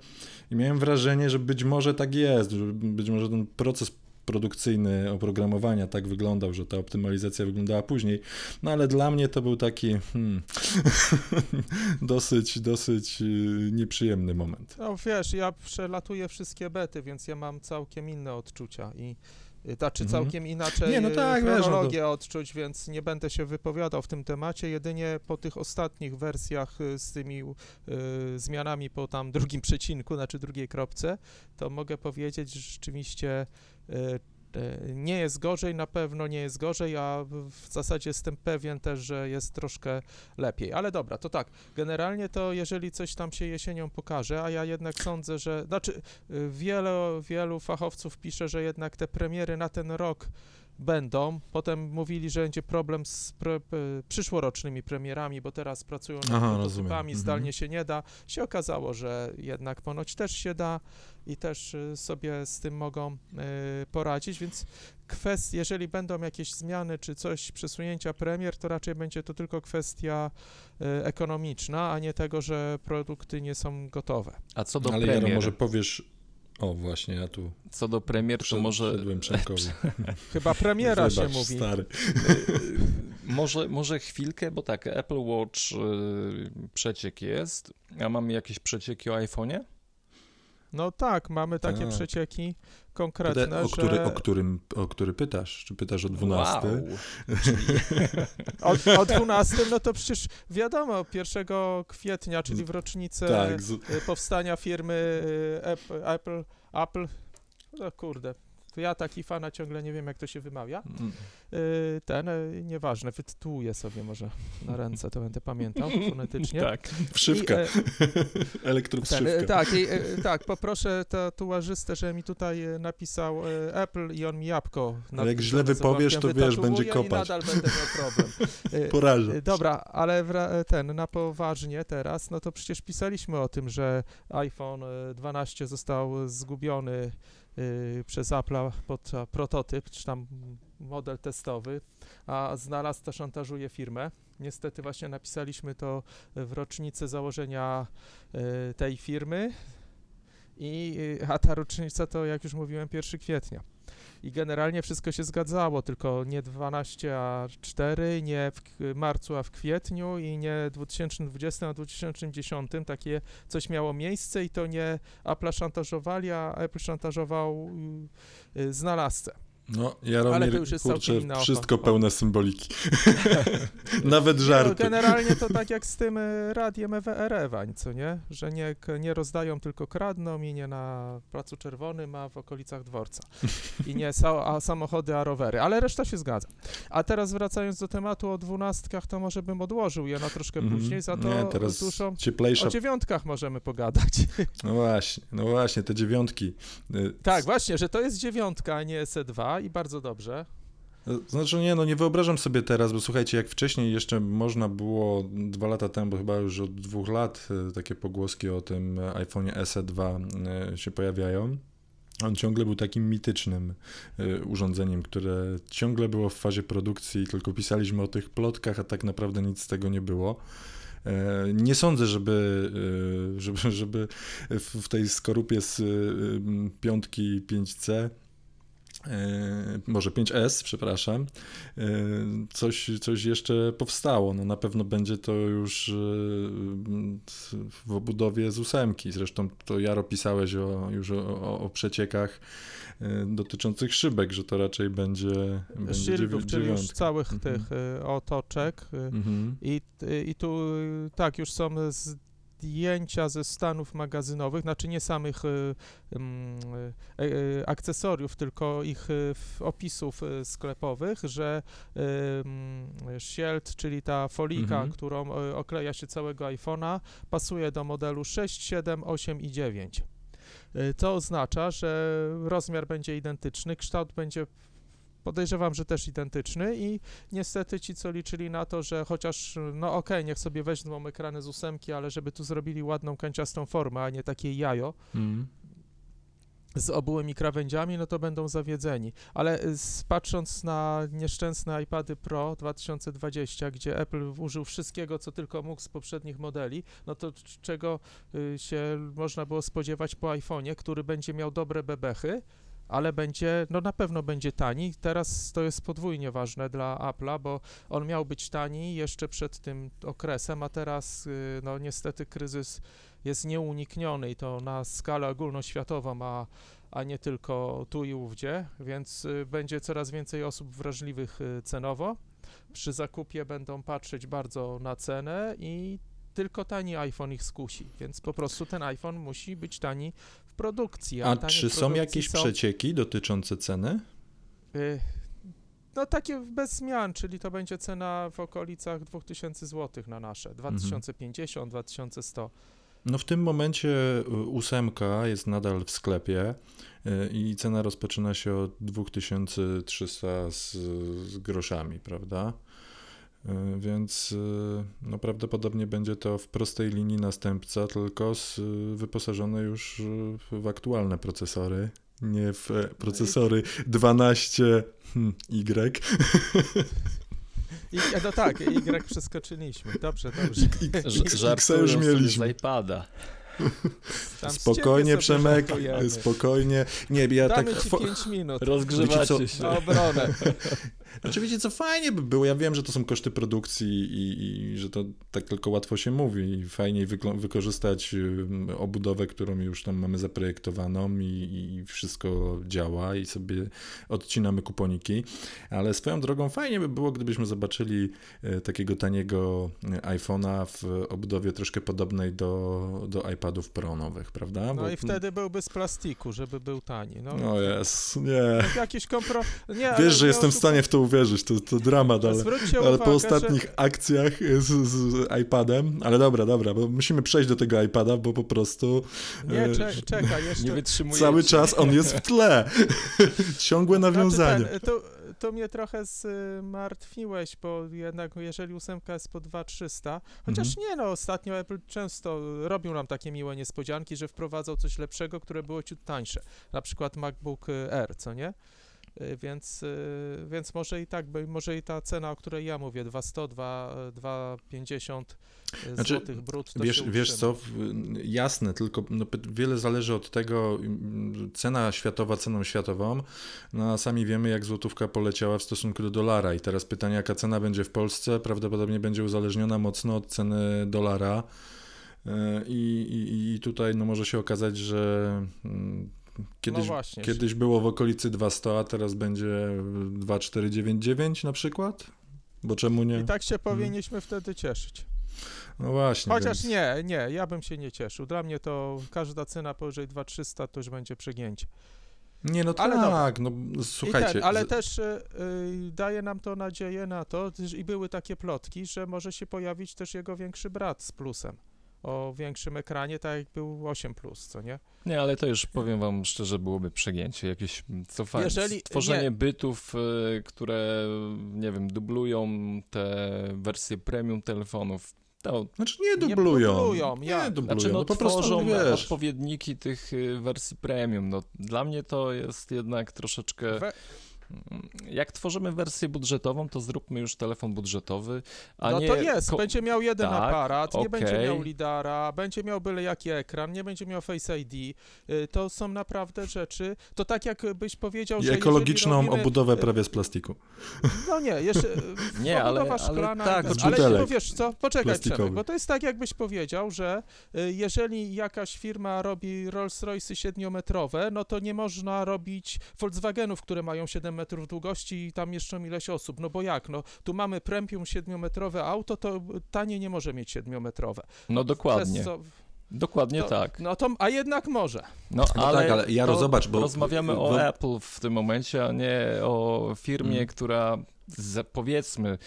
i miałem wrażenie, że być może tak jest, że być może ten proces produkcyjny oprogramowania tak wyglądał, że ta optymalizacja wyglądała później, no ale dla mnie to był taki hmm, <laughs> dosyć, dosyć y, nieprzyjemny moment. No wiesz, ja przelatuję wszystkie bety, więc ja mam całkiem inne odczucia i y, znaczy Mhm. całkiem inaczej Nie, no tak, no to- chronologię odczuć, więc nie będę się wypowiadał w tym temacie, jedynie po tych ostatnich wersjach y, z tymi y, zmianami po tam drugim przecinku, znaczy drugiej kropce, to mogę powiedzieć, że rzeczywiście nie jest gorzej, na pewno nie jest gorzej, a w- w zasadzie jestem pewien też, że jest troszkę lepiej. Ale dobra, to tak, generalnie to jeżeli coś tam się jesienią pokaże, a ja jednak sądzę, że, znaczy y, wiele, wielu fachowców pisze, że jednak te premiery na ten rok będą. Potem mówili, że będzie problem z pre, p- przyszłorocznymi premierami, bo teraz pracują nad Aha, prototypami, rozumiem. zdalnie się nie da. Się okazało, że jednak ponoć też się da i też y, sobie z tym mogą y, poradzić, więc kwest, jeżeli będą jakieś zmiany czy coś, przesunięcia premier, to raczej będzie to tylko kwestia y, ekonomiczna, a nie tego, że produkty nie są gotowe. A co do Ale Jaro, premier, może powiesz... O, właśnie, ja tu co do premier, to przed, może wszedłem Przemkowi. <laughs> Chyba premiera Wybacz, się mówi. stary. może, może chwilkę, bo tak, Apple Watch y, przeciek jest, a mamy jakieś przecieki o iPhone'ie? No tak, mamy takie Tak. przecieki konkretne, Pyta- o, że który, o, którym, o który pytasz? Czy pytasz o 12? Wow. o, o 12, no to przecież wiadomo, 1 kwietnia, czyli w rocznicę Tak, z, y, powstania firmy y, Apple, Apple, Apple, no kurde, to ja taki fana ciągle nie wiem, jak to się wymawia. Mm. Y, Ten, y, nieważne, wytytułuję sobie może na ręce, to będę pamiętał fonetycznie. <laughs> Tak. wszywka, I, e, <laughs> elektrowszywka. e, tak, i, <laughs> tak, poproszę tatuażystę, że mi tutaj napisał Apple i on mi jabłko Ale jak źle wypowiesz, to wiesz, będzie kopać. I nadal będę miał problem. Porażę. Dobra, ale ten, na poważnie teraz, no to przecież pisaliśmy o tym, że iPhone e, 12 został zgubiony e, przez Apple'a pod prototyp, czy tam model testowy, a znalazł to szantażuje firmę. Niestety właśnie napisaliśmy to w rocznicę założenia e, tej firmy i e, a ta rocznica to jak już mówiłem 1 kwietnia. I generalnie wszystko się zgadzało, tylko nie 12, a 4, nie w marcu, a w kwietniu i nie 2020, a 2010. Takie coś miało miejsce i to nie Apple szantażowali, a Apple szantażował y, y, znalazcę. No, Jaromir, Ale to już jest kurczę, wszystko opa- pełne symboliki. <laughs> <laughs> Nawet No, żarty. generalnie to tak <laughs> jak z tym y, radiem EW Erewań, co nie? Że nie, nie rozdają, tylko kradną i nie na Placu Czerwonym, a w okolicach dworca. I nie a samochody, a rowery. Ale reszta się zgadza. A teraz wracając do tematu o dwunastkach, to może bym odłożył je na troszkę Mhm. później, za to Nie, teraz cieplejsza. o dziewiątkach możemy pogadać. No właśnie, no właśnie, te dziewiątki. Y, tak, właśnie, że to jest dziewiątka, a nie SE2 i bardzo dobrze. Znaczy nie, no nie wyobrażam sobie teraz, bo słuchajcie, jak wcześniej jeszcze można było dwa lata temu, chyba już od dwóch lat y, takie pogłoski o tym iPhone SE2 y, się pojawiają. On ciągle był takim mitycznym y, urządzeniem, które ciągle było w fazie produkcji, tylko pisaliśmy o tych plotkach, a tak naprawdę nic z tego nie było. E, Nie sądzę, żeby, <laughs> żeby, żeby w tej skorupie z piątki 5C e, może 5S, przepraszam, e, coś, coś jeszcze powstało. No na pewno będzie to już e, w obudowie z ósemki. Zresztą to Jaro pisałeś o, już o, o przeciekach dotyczących szybek, że to raczej będzie, będzie Shieldów, czyli już całych Mhm. tych otoczek Mhm. i, i tu tak, już są zdjęcia ze stanów magazynowych, znaczy nie samych y, mm, y, y, akcesoriów, tylko ich y, opisów y, sklepowych, że mm, shield, czyli ta folika, Mhm. którą okleja się całego iPhone'a, pasuje do modelu 6, 7, 8 i 9. Y, To oznacza, że rozmiar będzie identyczny, kształt będzie podejrzewam, że też identyczny i niestety ci, co liczyli na to, że chociaż, no okej, niech sobie weźmą ekrany z ósemki, ale żeby tu zrobili ładną, kanciastą formę, a nie takie jajo Mhm. z obułymi krawędziami, no to będą zawiedzeni. Ale y, patrząc na nieszczęsne iPady Pro 2020, gdzie Apple użył wszystkiego, co tylko mógł z poprzednich modeli, no to czego y, się można było spodziewać po iPhone'ie, który będzie miał dobre bebechy, ale będzie, no na pewno będzie tani. Teraz to jest podwójnie ważne dla Apple'a, bo on miał być tani jeszcze przed tym okresem, a teraz y, no niestety kryzys jest nieunikniony i to na skalę ogólnoświatową, a, a nie tylko tu i ówdzie, więc y, będzie coraz więcej osób wrażliwych y, cenowo. Przy zakupie będą patrzeć bardzo na cenę i tylko tani iPhone ich skusi, więc po prostu ten iPhone musi być tani produkcji. A tanie czy są jakieś są, przecieki dotyczące ceny? y, No takie bez zmian, czyli to będzie cena w okolicach 2000 zł na nasze, 2050, 2100. No w tym momencie y, ósemka jest nadal w sklepie y, i cena rozpoczyna się od 2300 z, z groszami, prawda? Y, Więc y, no prawdopodobnie będzie to w prostej linii następca, tylko z, y, wyposażone już w aktualne procesory, nie w e, procesory 12Y. I, e, no tak, Y przeskoczyliśmy. Dobrze, dobrze. Już sobie mieliśmy. z iPada. Tam Spokojnie, Przemek, żartujemy. spokojnie. Nie, ja Damy tak ci chwo- 5 minut Rozgrzewacie się. na obronę. <laughs> Oczywiście, co fajnie by było, ja wiem, że to są koszty produkcji i, i że to tak tylko łatwo się mówi i fajniej wyko- wykorzystać ym, obudowę, którą już tam mamy zaprojektowaną i, i wszystko działa i sobie odcinamy kuponiki, ale swoją drogą fajnie by było, gdybyśmy zobaczyli e, takiego taniego e, iPhone'a w obudowie troszkę podobnej do, do iPadów Pro nowych, prawda? No Bo- i wtedy byłby z plastiku, żeby był tani. No, O jest, nie. jakiś kompro... Nie, Wiesz, że jestem w stanie w to uwierzyć, to, to dramat, ale... Ale uwagę, po ostatnich że... akcjach z, z iPadem, ale dobra, dobra, bo musimy przejść do tego iPada, bo po prostu Nie, e, cze, czekaj, Nie jeszcze... wytrzymujecie. cały czas on jest w tle. <laughs> Ciągłe nawiązanie. Znaczy ten, to, to mnie trochę zmartwiłeś, bo jednak jeżeli ósemka jest po 2300, chociaż Mhm. nie no, ostatnio Apple często robił nam takie miłe niespodzianki, że wprowadzał coś lepszego, które było ciut tańsze, na przykład MacBook Air, co nie? Y, Więc, y, więc może i tak, może i ta cena, o której ja mówię, 200, 2, 250 Znaczy, złotych brutto Wiesz, wiesz co, jasne, tylko no, wiele zależy od tego, cena światowa ceną światową, no a sami wiemy, jak złotówka poleciała w stosunku do dolara. I teraz pytanie, jaka cena będzie w Polsce, prawdopodobnie będzie uzależniona mocno od ceny dolara. I, i, i tutaj no, może się okazać, że mm, kiedyś, no właśnie, kiedyś było w okolicy 200, a teraz będzie 2499 na przykład? Bo czemu nie? i tak się powinniśmy wtedy cieszyć. No właśnie. Chociaż więc... nie, nie, ja bym się nie cieszył. Dla mnie to każda cena powyżej 2300 to już będzie przegięcie. Nie, no Ale tak, no słuchajcie. ten, ale też y, y, daje nam to nadzieję na to, i były takie plotki, że może się pojawić też jego większy brat z plusem. O większym ekranie, tak jak był 8 plus, co nie? Nie, ale to już powiem wam szczerze, byłoby przegięcie, jakieś cofanie, Jeżeli- stworzenie nie. bytów, y, które, nie wiem, dublują te wersje premium telefonów. To, Znaczy nie Nie dublują. dublują, nie dublują. znaczy, no, no, po prostu tworzą wiesz. odpowiedniki tych y, wersji premium. No, dla mnie to jest jednak troszeczkę We, Jak tworzymy wersję budżetową, to zróbmy już telefon budżetowy, a no nie... to jest, będzie miał jeden Tak, aparat, nie będzie miał lidara, będzie miał byle jaki ekran, nie będzie miał Face ID. Y, To są naprawdę rzeczy, to tak jak byś powiedział, I że ekologiczną robimy, obudowę prawie z plastiku. No nie, jeszcze <laughs> Nie, ale- obudowa ale szklana, tak, ale, z ale butelek no wiesz co, poczekaj. Przemek, bo to jest tak jakbyś powiedział, że y, jeżeli jakaś firma robi Rolls-Royce'y siedmiometrowe, no to nie można robić Volkswagenów, które mają 7 metrów długości i tam mieszczą ileś osób, no bo jak, no tu mamy premium siedmiometrowe auto, to tanie nie może mieć siedmiometrowe. No dokładnie, dokładnie to, tak. No to, a jednak może. No, No ale, tak, ale Jaro, to zobacz, bo- rozmawiamy bo- o Apple w tym momencie, a nie o firmie, Mm. która powiedzmy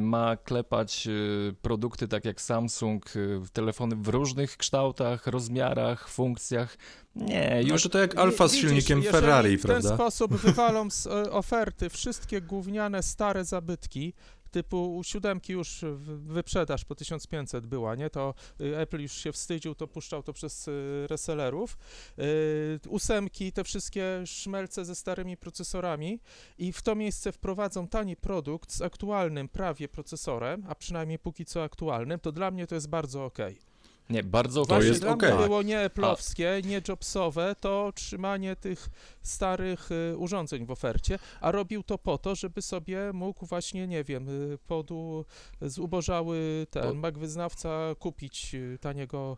ma klepać y, produkty tak jak Samsung, y, telefony w różnych kształtach, rozmiarach, funkcjach. Nie, Już już to jak Alfa z Widzisz, silnikiem jeżeli Ferrari, w ten prawda? sposób <laughs> wywalą z e, oferty wszystkie gówniane stare zabytki, typu siódemki już wyprzedaż po 1500 była, nie? To y, Apple już się wstydził, to puszczał to przez y, resellerów. Y, ósemki, te wszystkie szmelce ze starymi procesorami i w to miejsce wprowadzą tani produkt z aktualnym prawie procesorem, a przynajmniej póki co aktualnym, to dla mnie to jest bardzo okej. Nie, bardzo Właśnie jest dla mnie było nie Apple'owskie, nie Jobsowe, to trzymanie tych starych y, urządzeń w ofercie, a robił to po to, żeby sobie mógł właśnie, nie wiem, y, podu, zubożały ten Po- Mac wyznawca kupić y, taniego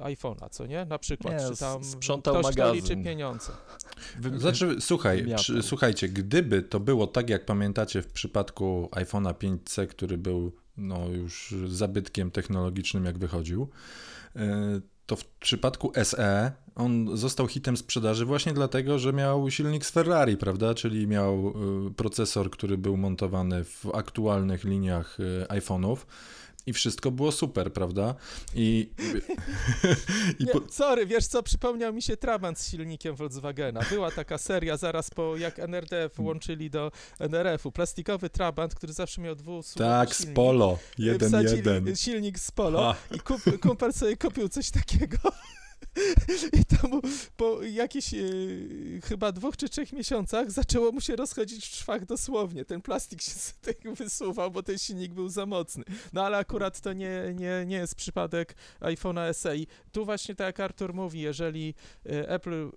iPhone'a, co nie? Na przykład, Nie, czy tam sprzątał ktoś to liczy magazyn. pieniądze. Znaczy, słuchaj, czy, słuchajcie, gdyby to było tak, jak pamiętacie w przypadku iPhone'a 5C, który był no, już zabytkiem technologicznym, jak wychodził, e, to w przypadku SE on został hitem sprzedaży właśnie dlatego, że miał silnik z Ferrari, prawda? Czyli miał e, procesor, który był montowany w aktualnych liniach e, iPhone'ów. I wszystko było super, prawda? I, <laughs> i Nie, po, sorry, wiesz co, przypomniał mi się Trabant z silnikiem Volkswagena. Była taka seria zaraz po, jak NRD włączyli do NRF-u. Plastikowy Trabant, który zawsze miał dwusłuchowy tak, z silnik. Polo, Wsadzili 1-1. silnik z Polo A. i kup, kumpel sobie kupił coś takiego. <laughs> <laughs> I to mu po jakichś e, chyba dwóch czy trzech miesiącach zaczęło mu się rozchodzić w szwach dosłownie. Ten plastik się z tego wysuwał, bo ten silnik był za mocny. No ale akurat to nie, nie, nie jest przypadek iPhone'a SE. I tu właśnie tak jak Artur mówi, jeżeli e, Apple e,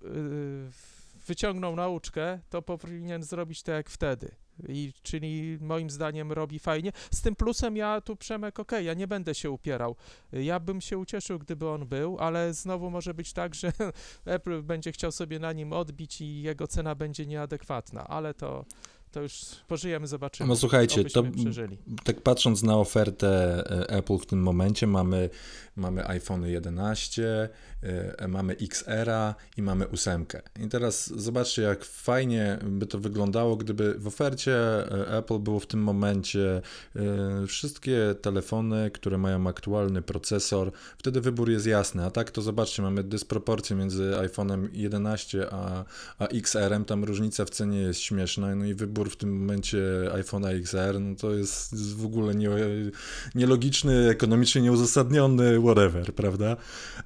wyciągnął nauczkę, to powinien zrobić to jak wtedy. I, czyli moim zdaniem robi fajnie. Z tym plusem ja tu Przemek, okej, ja nie będę się upierał. Ja bym się ucieszył, gdyby on był, ale znowu może być tak, że <laughs> Apple będzie chciał sobie na nim odbić i jego cena będzie nieadekwatna, ale to, to już pożyjemy, zobaczymy. No słuchajcie, to przeżyli. tak patrząc na ofertę e, Apple w tym momencie, mamy, mamy iPhone 11, e, mamy XR i mamy 8. I teraz zobaczcie, jak fajnie by to wyglądało, gdyby w ofercie e, Apple było w tym momencie wszystkie telefony, które mają aktualny procesor. Wtedy wybór jest jasny, a tak to zobaczcie, mamy dysproporcję między iPhone'em 11 a, a XR-em, tam różnica w cenie jest śmieszna, no i wybór w tym momencie iPhone'a XR, no to jest w ogóle nie, nielogiczny, ekonomicznie nieuzasadniony, whatever, prawda?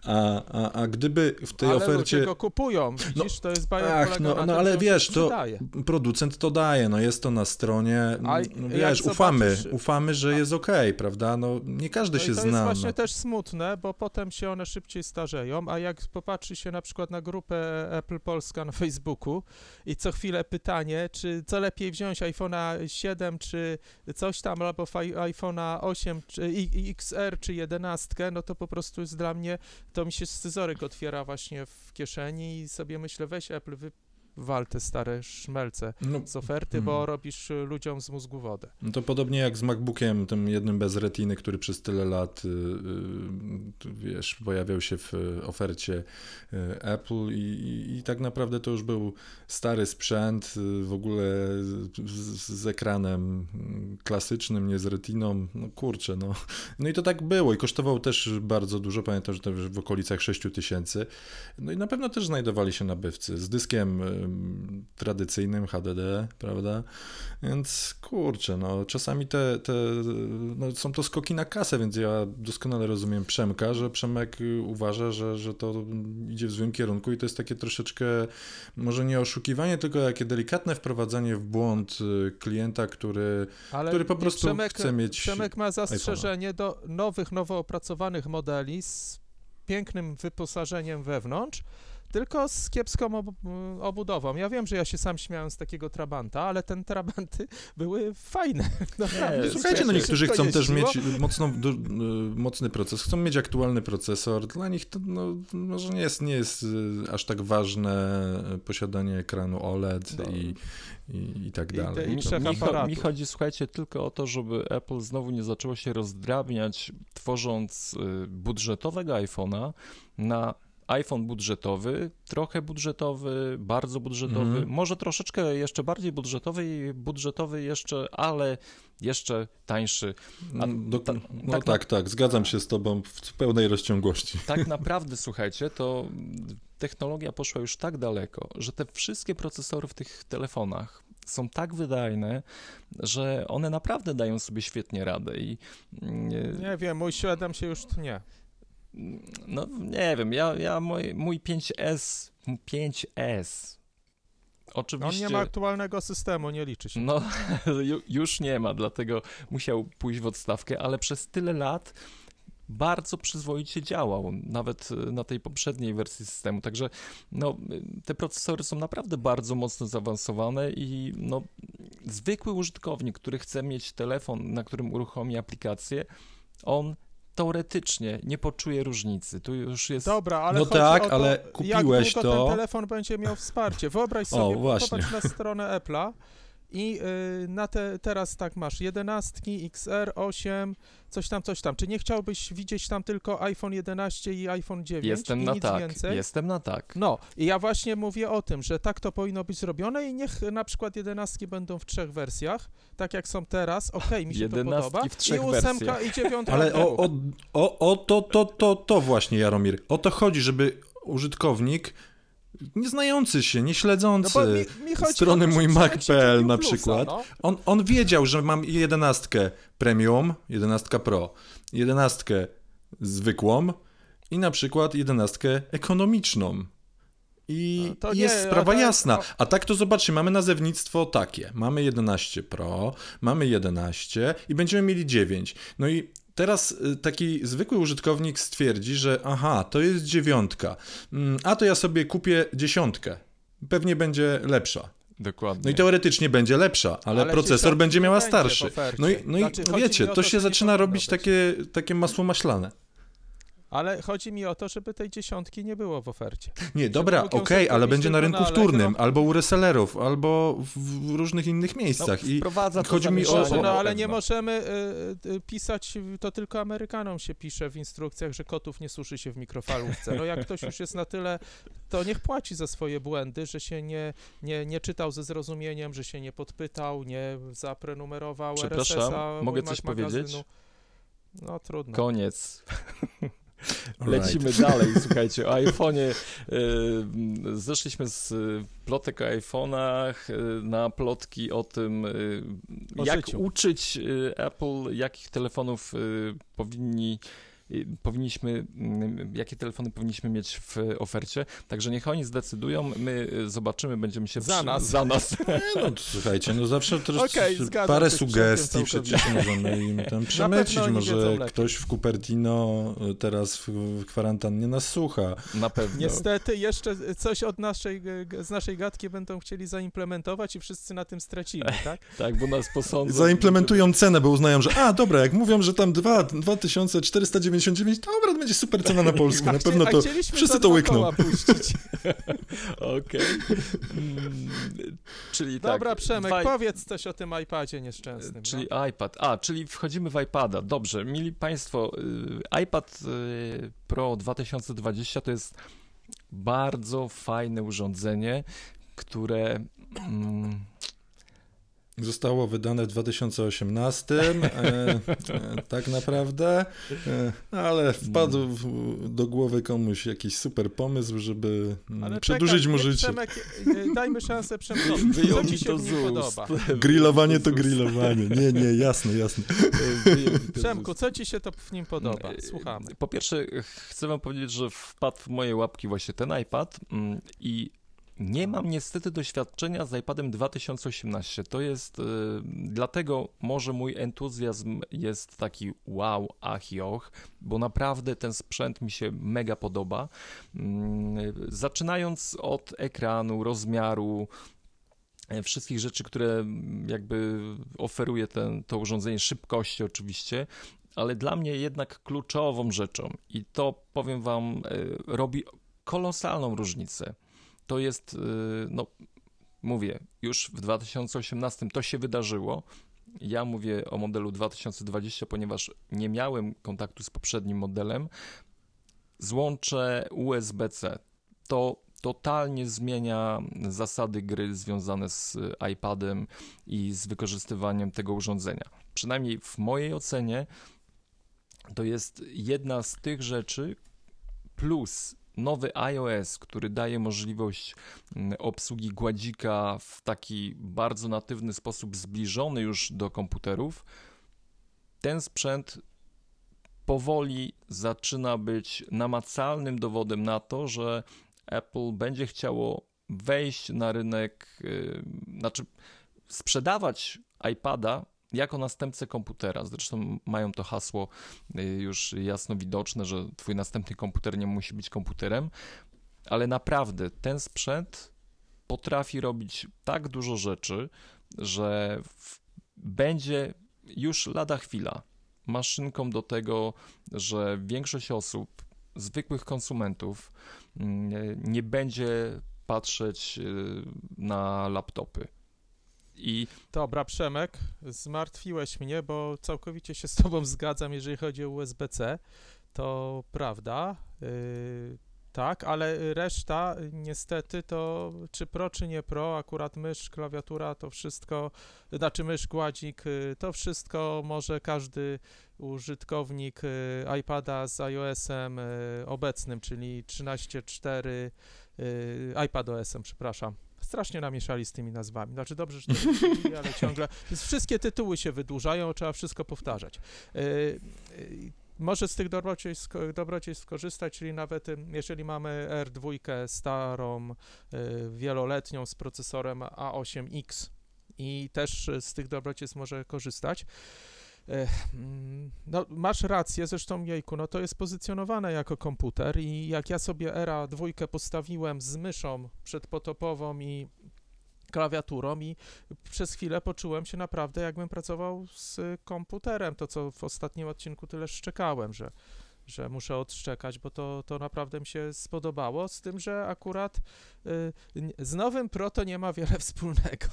A, a, a gdyby w tej ale ofercie... ludzie go kupują, widzisz, to jest bajer Ach, no, no tym, ale wiesz, to sprzedaje. producent to daje, no jest to na stronie, A no wiesz, ufamy, zobaczysz- ufamy, że jest okej, prawda? No nie każdy No się to zna. jest właśnie no. też smutne, bo potem się one szybciej starzeją, a jak popatrzy się na przykład na grupę Apple Polska na Facebooku i co chwilę pytanie, czy co lepiej wziąć iPhone'a 7 czy coś tam, albo iPhone'a 8 czy XR czy 11, no to po prostu jest dla mnie, to mi się scyzoryk otwiera właśnie w kieszeni i sobie myślę, weź Apple, wywal te stare szmelce No, z oferty, Mhm. bo robisz y, ludziom z mózgu wodę. No to podobnie jak z MacBookiem, tym jednym bez retiny, który przez tyle lat, y, y, wiesz, pojawiał się w ofercie Apple i, i, i tak naprawdę to już był stary sprzęt, w ogóle z, z ekranem y, klasycznym, nie z retiną, no kurczę, no. No i to tak było i kosztował też bardzo dużo, pamiętam, że to w okolicach 6 tysięcy. No i na pewno też znajdowali się nabywcy z dyskiem tradycyjnym HDD, prawda? Więc kurczę, no czasami te, te no, są to skoki na kasę, więc ja doskonale rozumiem Przemka, że Przemek uważa, że, że to idzie w złym kierunku i to jest takie troszeczkę, może nie oszukiwanie, tylko takie delikatne wprowadzanie w błąd y, klienta, który, Ale który po prostu Przemek, chce mieć Przemek ma zastrzeżenie do nowych, nowo opracowanych modeli z pięknym wyposażeniem wewnątrz, tylko z kiepską ob obudową. Ja wiem, że ja się sam śmiałem z takiego Trabanta, ale ten Trabanty <laughs> były fajne. <laughs> Naprawdę. Słuchajcie, no niektórzy chcą też mieć mocno, du, y, mocny proces, chcą mieć aktualny procesor. Dla nich to no, może nie jest, nie jest y, aż tak ważne posiadanie ekranu OLED No. i, i, i tak I dalej. te- i Mi, trzech mi, cho- mi chodzi, słuchajcie, tylko o to, żeby Apple znowu nie zaczęło się rozdrabniać, tworząc y, budżetowego iPhone'a na iPhone budżetowy, trochę budżetowy, bardzo budżetowy, Mhm. może troszeczkę jeszcze bardziej budżetowy i budżetowy jeszcze, ale jeszcze tańszy. A Mm, Do, ta- no tak tak, na- tak, zgadzam się z tobą w pełnej rozciągłości. Tak <laughs> naprawdę, słuchajcie, to technologia poszła już tak daleko, że te wszystkie procesory w tych telefonach są tak wydajne, że one naprawdę dają sobie świetnie radę i mm, Nie wiem, mój 7 się już tnie. No nie wiem, ja, ja mój, mój 5S, 5S On oczywiście... nie ma aktualnego systemu, nie liczy się. No, <laughs> ju- już nie ma, dlatego musiał pójść w odstawkę, ale przez tyle lat bardzo przyzwoicie działał, nawet y, na tej poprzedniej wersji systemu. Także no, te procesory są naprawdę bardzo mocno zaawansowane i no, zwykły użytkownik, który chce mieć telefon, na którym uruchomi aplikację, on teoretycznie nie poczuje różnicy. Tu już jest. Dobra, ale No chodzi tak, o to, ale jak kupiłeś długo to- ten telefon będzie miał wsparcie. Wyobraź sobie, właśnie. popatrz na stronę Apple'a i y, na te, teraz tak masz 11, XR, 8, coś tam, coś tam. Czy nie chciałbyś widzieć tam tylko iPhone 11 i iPhone 9 Jestem i na nic tak. więcej? Jestem na tak. No, i ja właśnie mówię o tym, że tak to powinno być zrobione i niech na przykład 11 będą w trzech wersjach, tak jak są teraz, okej, mi się to 11 podoba. w trzech I ósemka wersjach. i dziewiątka Ale o, o, o, o to, to, to, to właśnie, Jaromir. O to chodzi, żeby użytkownik nie znający się, nie No mi, mi chodzi strony mój Mac.pl na przykład, no. on, on wiedział, że mam 11 premium, 11 Pro, 11 zwykłą i na przykład 11 ekonomiczną. I No to i nie, jest a sprawa jasna. A tak to zobaczcie, mamy nazewnictwo takie. Mamy 11 Pro, mamy 11 i będziemy mieli 9. No i teraz y, taki zwykły użytkownik stwierdzi, że aha, to jest dziewiątka, Mm, a to ja sobie kupię dziesiątkę. Pewnie będzie lepsza. Dokładnie. No i teoretycznie będzie lepsza, ale, Ale procesor będzie miała starszy. No i, no i Znaczy, wiecie, to to, się zaczyna robić takie, takie masło maślane. Ale chodzi mi o to, żeby tej dziesiątki nie było w ofercie. Nie, dobra, okej, sobie ale będzie na rynku wtórnym, albo u resellerów, albo w, różnych innych miejscach. I wprowadza to chodzi mi o- Boże, no na ale nie pewno. możemy y, y, pisać, to tylko Amerykanom się pisze w instrukcjach, że kotów nie suszy się w mikrofalówce. No jak ktoś już jest na tyle, to niech płaci za swoje błędy, że się nie, nie, nie czytał ze zrozumieniem, że się nie podpytał, nie zaprenumerował Przepraszam, RSS-a, mogę coś Mac powiedzieć? magazynu. No trudno. Koniec. Lecimy dalej, <laughs> słuchajcie, o iPhone'ie. y, Zeszliśmy z plotek o iPhone'ach y, na plotki o tym, y, O jak życiu. uczyć Apple, jakich telefonów powinni powinniśmy, mm, jakie telefony powinniśmy mieć w ofercie. Także niech oni zdecydują, my y, zobaczymy, będziemy się Za przy- nas. Za nas. <laughs> Nie, no słuchajcie, no zawsze też zgadzam parę sugestii przecież możemy im tam <laughs> przemycić. Może ktoś w Cupertino y, teraz w, w kwarantannie nas słucha. Na pewno. Niestety jeszcze coś od naszej, z naszej gadki będą chcieli zaimplementować i wszyscy na tym stracimy, tak? <laughs> Tak, bo nas posądzą. Zaimplementują cenę, bo uznają, że a dobra, jak mówią, że tam 2, 2499, dobra, to będzie super cena na Polskę. A Na pewno to chcieliśmy wszyscy to łykną. <laughs> Okej. Mm, Czyli Dobra, tak. Przemek, dwa- powiedz coś o tym iPadzie nieszczęsnym. Czyli no. iPad. A, czyli wchodzimy w iPada. Dobrze, mili Państwo, y, iPad y, Pro 2020 to jest bardzo fajne urządzenie, które mm, Zostało wydane w 2018, e, e, tak naprawdę, e, ale wpadł w, do głowy komuś jakiś super pomysł, żeby mm, Ale przedłużyć czekaj, mu życie. Przemek, e, dajmy szansę Przemkowi. Co mi ci się to w z nim ust. podoba? Grillowanie to <laughs> grillowanie. Nie, nie, jasne, jasne. Przemku, co ci się to w nim podoba? Mm, Słuchamy. Po pierwsze, chcę wam powiedzieć, że wpadł w moje łapki właśnie ten iPad mm, i nie mam niestety doświadczenia z iPadem 2018. To jest, y, dlatego może mój entuzjazm jest taki wow, ach i och, bo naprawdę ten sprzęt mi się mega podoba. Mm, Zaczynając od ekranu, rozmiaru, e, wszystkich rzeczy, które jakby oferuje ten, to urządzenie, szybkości oczywiście, ale dla mnie jednak kluczową rzeczą i to powiem wam e, robi kolosalną różnicę. To jest, e, no mówię, już w 2018 to się wydarzyło. Ja mówię o modelu 2020, ponieważ nie miałem kontaktu z poprzednim modelem. Złącze USB-C to totalnie zmienia zasady gry związane z iPadem i z wykorzystywaniem tego urządzenia. Przynajmniej w mojej ocenie to jest jedna z tych rzeczy, plus nowy iOS, który daje możliwość mm, obsługi gładzika w taki bardzo natywny sposób, zbliżony już do komputerów. Ten sprzęt powoli zaczyna być namacalnym dowodem na to, że Apple będzie chciało wejść na rynek, yy, znaczy sprzedawać iPada jako następcę komputera. Zresztą mają to hasło y, już jasno widoczne, że twój następny komputer nie musi być komputerem, ale naprawdę ten sprzęt potrafi robić tak dużo rzeczy, że w, będzie już lada chwila maszynką do tego, że większość osób, zwykłych konsumentów, mm, nie będzie patrzeć y, na laptopy. I Dobra, Przemek, zmartwiłeś mnie, bo całkowicie się z tobą <laughs> zgadzam, jeżeli chodzi o USB-C. To prawda, yy, tak, ale reszta niestety to czy pro, czy nie pro, akurat mysz, klawiatura, to wszystko, znaczy mysz, gładzik, y, to wszystko może każdy użytkownik y, iPada z iOS-em y, obecnym, czyli 13.4, y, iPadOS-em, przepraszam. Strasznie namieszali z tymi nazwami. Znaczy dobrze, że to <laughs> wymyślili, ale ciągle. Więc wszystkie tytuły się wydłużają, trzeba wszystko powtarzać. Yy, yy, może z tych dobrodziejstw, dobrodziejstw skorzystać, czyli nawet ym, jeżeli mamy R2 starą, yy, wieloletnią z procesorem A8X i też y, z tych dobrodziejstw może korzystać. Mm, No, masz rację, zresztą jejku, no to jest pozycjonowane jako komputer i jak ja sobie Era dwójkę postawiłem z myszą przedpotopową i klawiaturą i przez chwilę poczułem się naprawdę jakbym pracował z komputerem, to co w ostatnim odcinku tyle szczekałem, że, że muszę odszczekać, bo to, to naprawdę mi się spodobało, z tym, że akurat y, z nowym Pro to nie ma wiele wspólnego.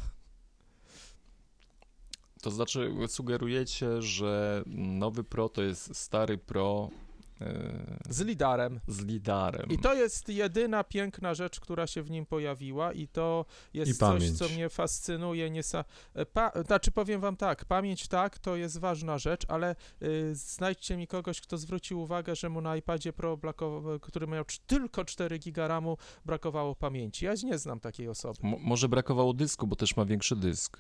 To znaczy, sugerujecie, że nowy Pro to jest stary Pro e, Z lidarem. z lidarem. I to jest jedyna piękna rzecz, która się w nim pojawiła i to jest I coś, pamięć. co mnie fascynuje. Niesa... e, Pa... Znaczy powiem wam tak, pamięć tak, to jest ważna rzecz, ale y, znajdźcie mi kogoś, kto zwrócił uwagę, że mu na iPadzie Pro, blako... który miał tylko 4 giga RAMu, brakowało pamięci. Ja nie znam takiej osoby. Mo- może brakowało dysku, bo też ma większy dysk.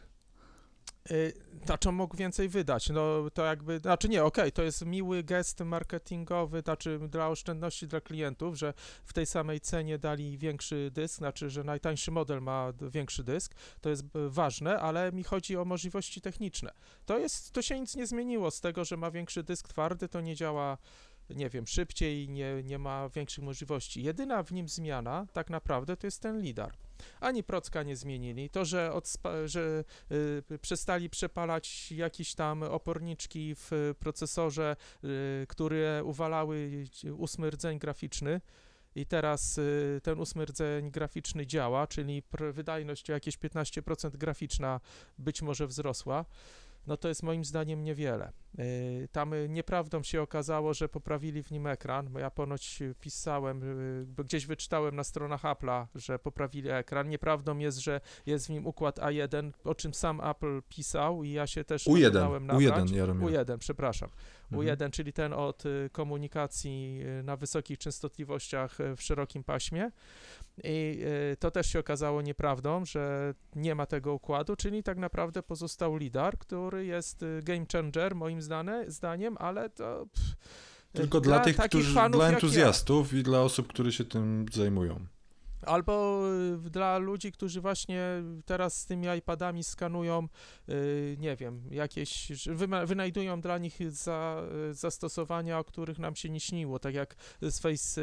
Y, Znaczy mógł więcej wydać, no to jakby, znaczy nie, okej, to jest miły gest marketingowy, znaczy dla oszczędności dla klientów, że w tej samej cenie dali większy dysk, znaczy, że najtańszy model ma większy dysk, to jest b- ważne, ale mi chodzi o możliwości techniczne. To jest, to się nic nie zmieniło z tego, że ma większy dysk twardy, to nie działa nie wiem, szybciej, nie, nie ma większych możliwości. Jedyna w nim zmiana tak naprawdę to jest ten lidar. Ani procka nie zmienili. To, że, odspa- że y, przestali przepalać jakieś tam oporniczki w procesorze, y, które uwalały ósmy rdzeń graficzny. I teraz y, ten ósmy rdzeń graficzny działa, czyli pr- wydajność o jakieś 15% graficzna być może wzrosła. no to jest moim zdaniem niewiele. Y, tam y, nieprawdą się okazało, że poprawili w nim ekran, bo ja ponoć pisałem, bo gdzieś wyczytałem na stronach Apple'a, że poprawili ekran. Nieprawdą jest, że jest w nim układ A1, o czym sam Apple pisał i ja się też U1, U1, Jaromir. U1, przepraszam. Mhm. U1, czyli ten od komunikacji na wysokich częstotliwościach w szerokim paśmie. I y, to też się okazało nieprawdą, że nie ma tego układu, czyli tak naprawdę pozostał LIDAR, który jest y, game changer moim zdane, zdaniem, ale to... Pff, Tylko dla, dla tych, którzy, dla entuzjastów ja. i dla osób, które się tym zajmują. Albo y, dla ludzi, którzy właśnie teraz z tymi iPadami skanują, y, nie wiem, jakieś, wynajdują dla nich za, y, zastosowania, o których nam się nie śniło, tak jak z Face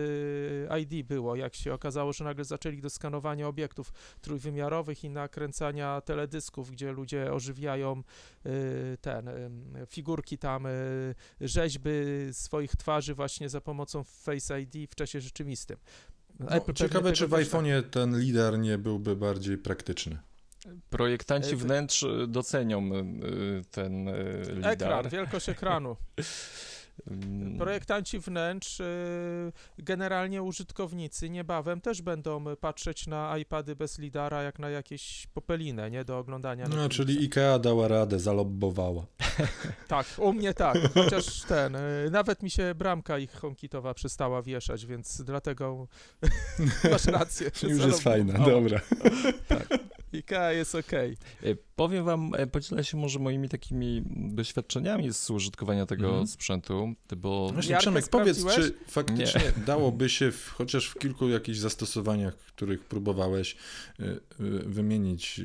ID było, jak się okazało, że nagle zaczęli do skanowania obiektów trójwymiarowych i nakręcania teledysków, gdzie ludzie ożywiają ten, figurki tam, rzeźby swoich twarzy właśnie za pomocą Face ID w czasie rzeczywistym. No, ciekawe, czy w iPhone'ie ten lider nie byłby bardziej praktyczny. Projektanci e, wnętrz docenią e, ten e, lider. Ekran, wielkość ekranu. <laughs> Mm. Projektanci wnętrz, y, generalnie użytkownicy niebawem też będą patrzeć na iPady bez lidara jak na jakieś popelinę, nie, do oglądania. No, czyli IKEA dała radę, zalobbowała. <laughs> tak, u mnie tak, chociaż ten, y, nawet mi się bramka ich HomeKitowa przestała wieszać, więc dlatego <laughs> <laughs> masz rację. Już jest fajna, dobra. tak. IKEA jest ok. Powiem wam, e, podzielę się może moimi takimi doświadczeniami z użytkowania tego mm. sprzętu, bo... Właśnie Przemek, powiedz, czy faktycznie Nie. dałoby się w, chociaż w kilku jakichś zastosowaniach, których próbowałeś, e, e, wymienić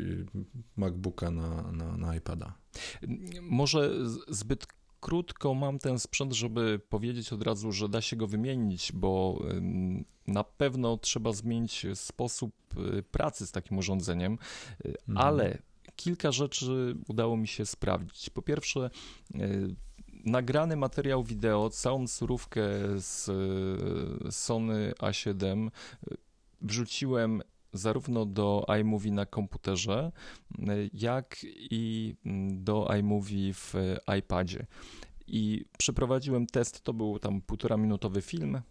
MacBooka na, na, na iPada? Może zbyt krótko mam ten sprzęt, żeby powiedzieć od razu, że da się go wymienić, bo na pewno trzeba zmienić sposób y, pracy z takim urządzeniem, y, mhm. ale kilka rzeczy udało mi się sprawdzić. Po pierwsze, y, nagrany materiał wideo, całą surówkę z Sony A7 wrzuciłem zarówno do iMovie na komputerze, jak i mm, do iMovie w iPadzie. I przeprowadziłem test, to był tam półtora minutowy film.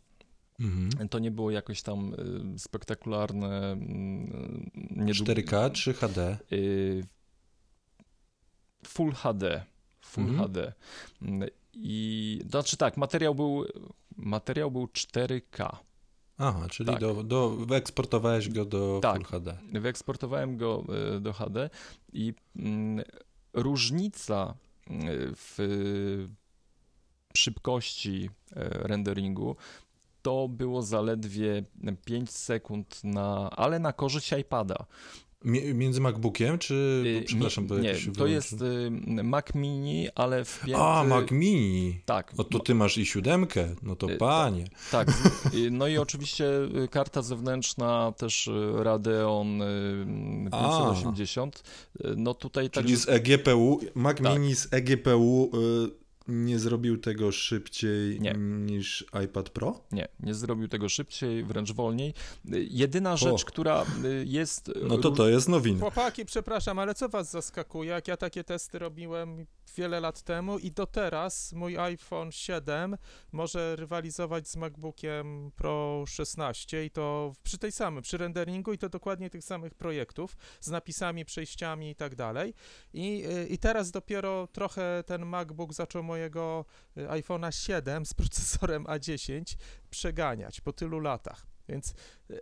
Mhm. To nie było jakoś tam y, spektakularne. Mm, nie 4K czy HD? Full HD. Full mhm. HD. I znaczy tak, materiał był, materiał był 4K. Aha, czyli tak. do, do, wyeksportowałeś go do tak, Full HD. wyeksportowałem go e, do HD i mm, różnica e, w szybkości e, renderingu to było zaledwie 5 sekund na, ale na korzyść iPada między MacBookiem, czy... Bo, y, przepraszam, bo Nie, to jest y, Mac Mini, ale wpięty... A, Mac Mini! Tak. O, to ty masz i siódemkę, no to y, panie. Tak, <laughs> no i oczywiście karta zewnętrzna, też Radeon 580. A. No tutaj Czyli z eGPU, Mac tak. Mini z eGPU nie zrobił tego szybciej nie. niż iPad Pro? Nie, nie zrobił tego szybciej, wręcz wolniej. Jedyna rzecz, o. która y, jest... No to to jest nowina. Chłopaki, przepraszam, ale co was zaskakuje? Jak ja takie testy robiłem wiele lat temu i do teraz mój iPhone 7 może rywalizować z MacBookiem Pro 16 i to przy tej samym, przy renderingu i to dokładnie tych samych projektów z napisami, przejściami i tak dalej. I, y, i teraz dopiero trochę ten MacBook zaczął mojego y, iPhone'a 7 z procesorem A10 przeganiać po tylu latach. Więc e,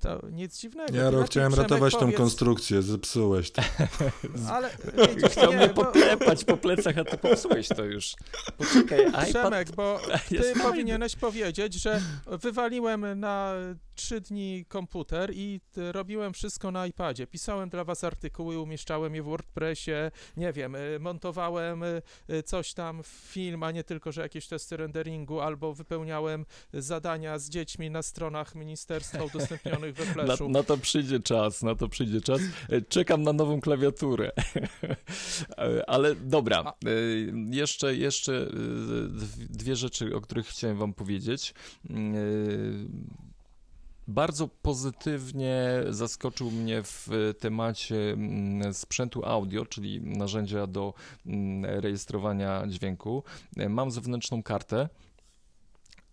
to nic dziwnego. Ja rok chciałem ratować powiedz... tą konstrukcję, zepsułeś to. <laughs> Ale widzisz, Chciał nie, mnie bo... poklepać po plecach, a ty popsułeś to już. Poczekaj, <laughs> iPad... Przemek, bo <laughs> ty powinieneś powiedzieć, że wywaliłem na trzy dni komputer i robiłem wszystko na iPadzie. Pisałem dla was artykuły, umieszczałem je w WordPressie, nie wiem, y, montowałem y, y, coś tam, film, a nie tylko, że jakieś testy renderingu, albo wypełniałem zadania z dziećmi na stronach ministerstwa udostępnionych we Flashu. Na, na to przyjdzie czas, na to przyjdzie czas. E, czekam na nową klawiaturę. <laughs> E, ale dobra, e, jeszcze, jeszcze dwie rzeczy, o których chciałem wam powiedzieć bardzo pozytywnie zaskoczył mnie w temacie mm, sprzętu audio, czyli narzędzia do mm, rejestrowania dźwięku. Mam zewnętrzną kartę.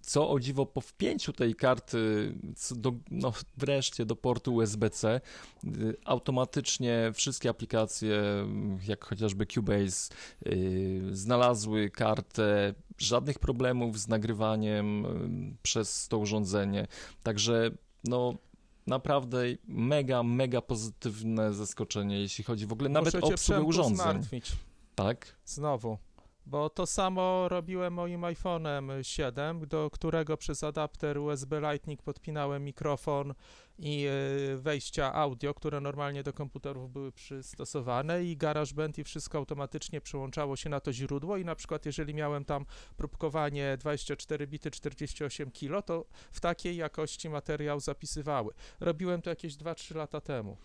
Co o dziwo, po wpięciu tej karty do, no, wreszcie do portu USB-C, y, automatycznie wszystkie aplikacje, jak chociażby Cubase, yy, znalazły kartę, żadnych problemów z nagrywaniem yy, przez to urządzenie. Także no, naprawdę mega, mega pozytywne zaskoczenie, jeśli chodzi w ogóle nawet Muszę o cię obsługę urządzeń. zmartwić. Tak? Znowu. Bo to samo robiłem moim iPhone'em 7, do którego przez adapter USB Lightning podpinałem mikrofon i y, wejścia audio, które normalnie do komputerów były przystosowane i GarageBand i wszystko automatycznie przyłączało się na to źródło i na przykład jeżeli miałem tam próbkowanie 24 bity 48 kilo, to w takiej jakości materiał zapisywały. Robiłem to jakieś 2-3 lata temu.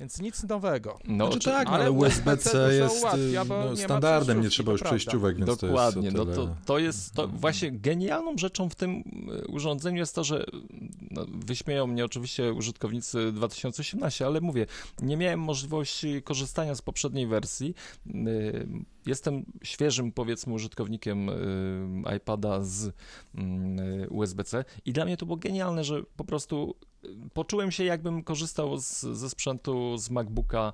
Więc nic nowego. No, Znaczy tak, no, ale ale USB-C jest ułatwia, no, standardem, nie trzeba już przejściówek, więc Dokładnie, to jest no to, to jest, to właśnie genialną rzeczą w tym y, urządzeniu jest to, że no, wyśmieją mnie oczywiście użytkownicy 2018, ale mówię, nie miałem możliwości korzystania z poprzedniej wersji. Y, Jestem świeżym, powiedzmy, użytkownikiem y, iPada z y, USB-C i dla mnie to było genialne, że po prostu poczułem się jakbym korzystał z, ze sprzętu z MacBooka.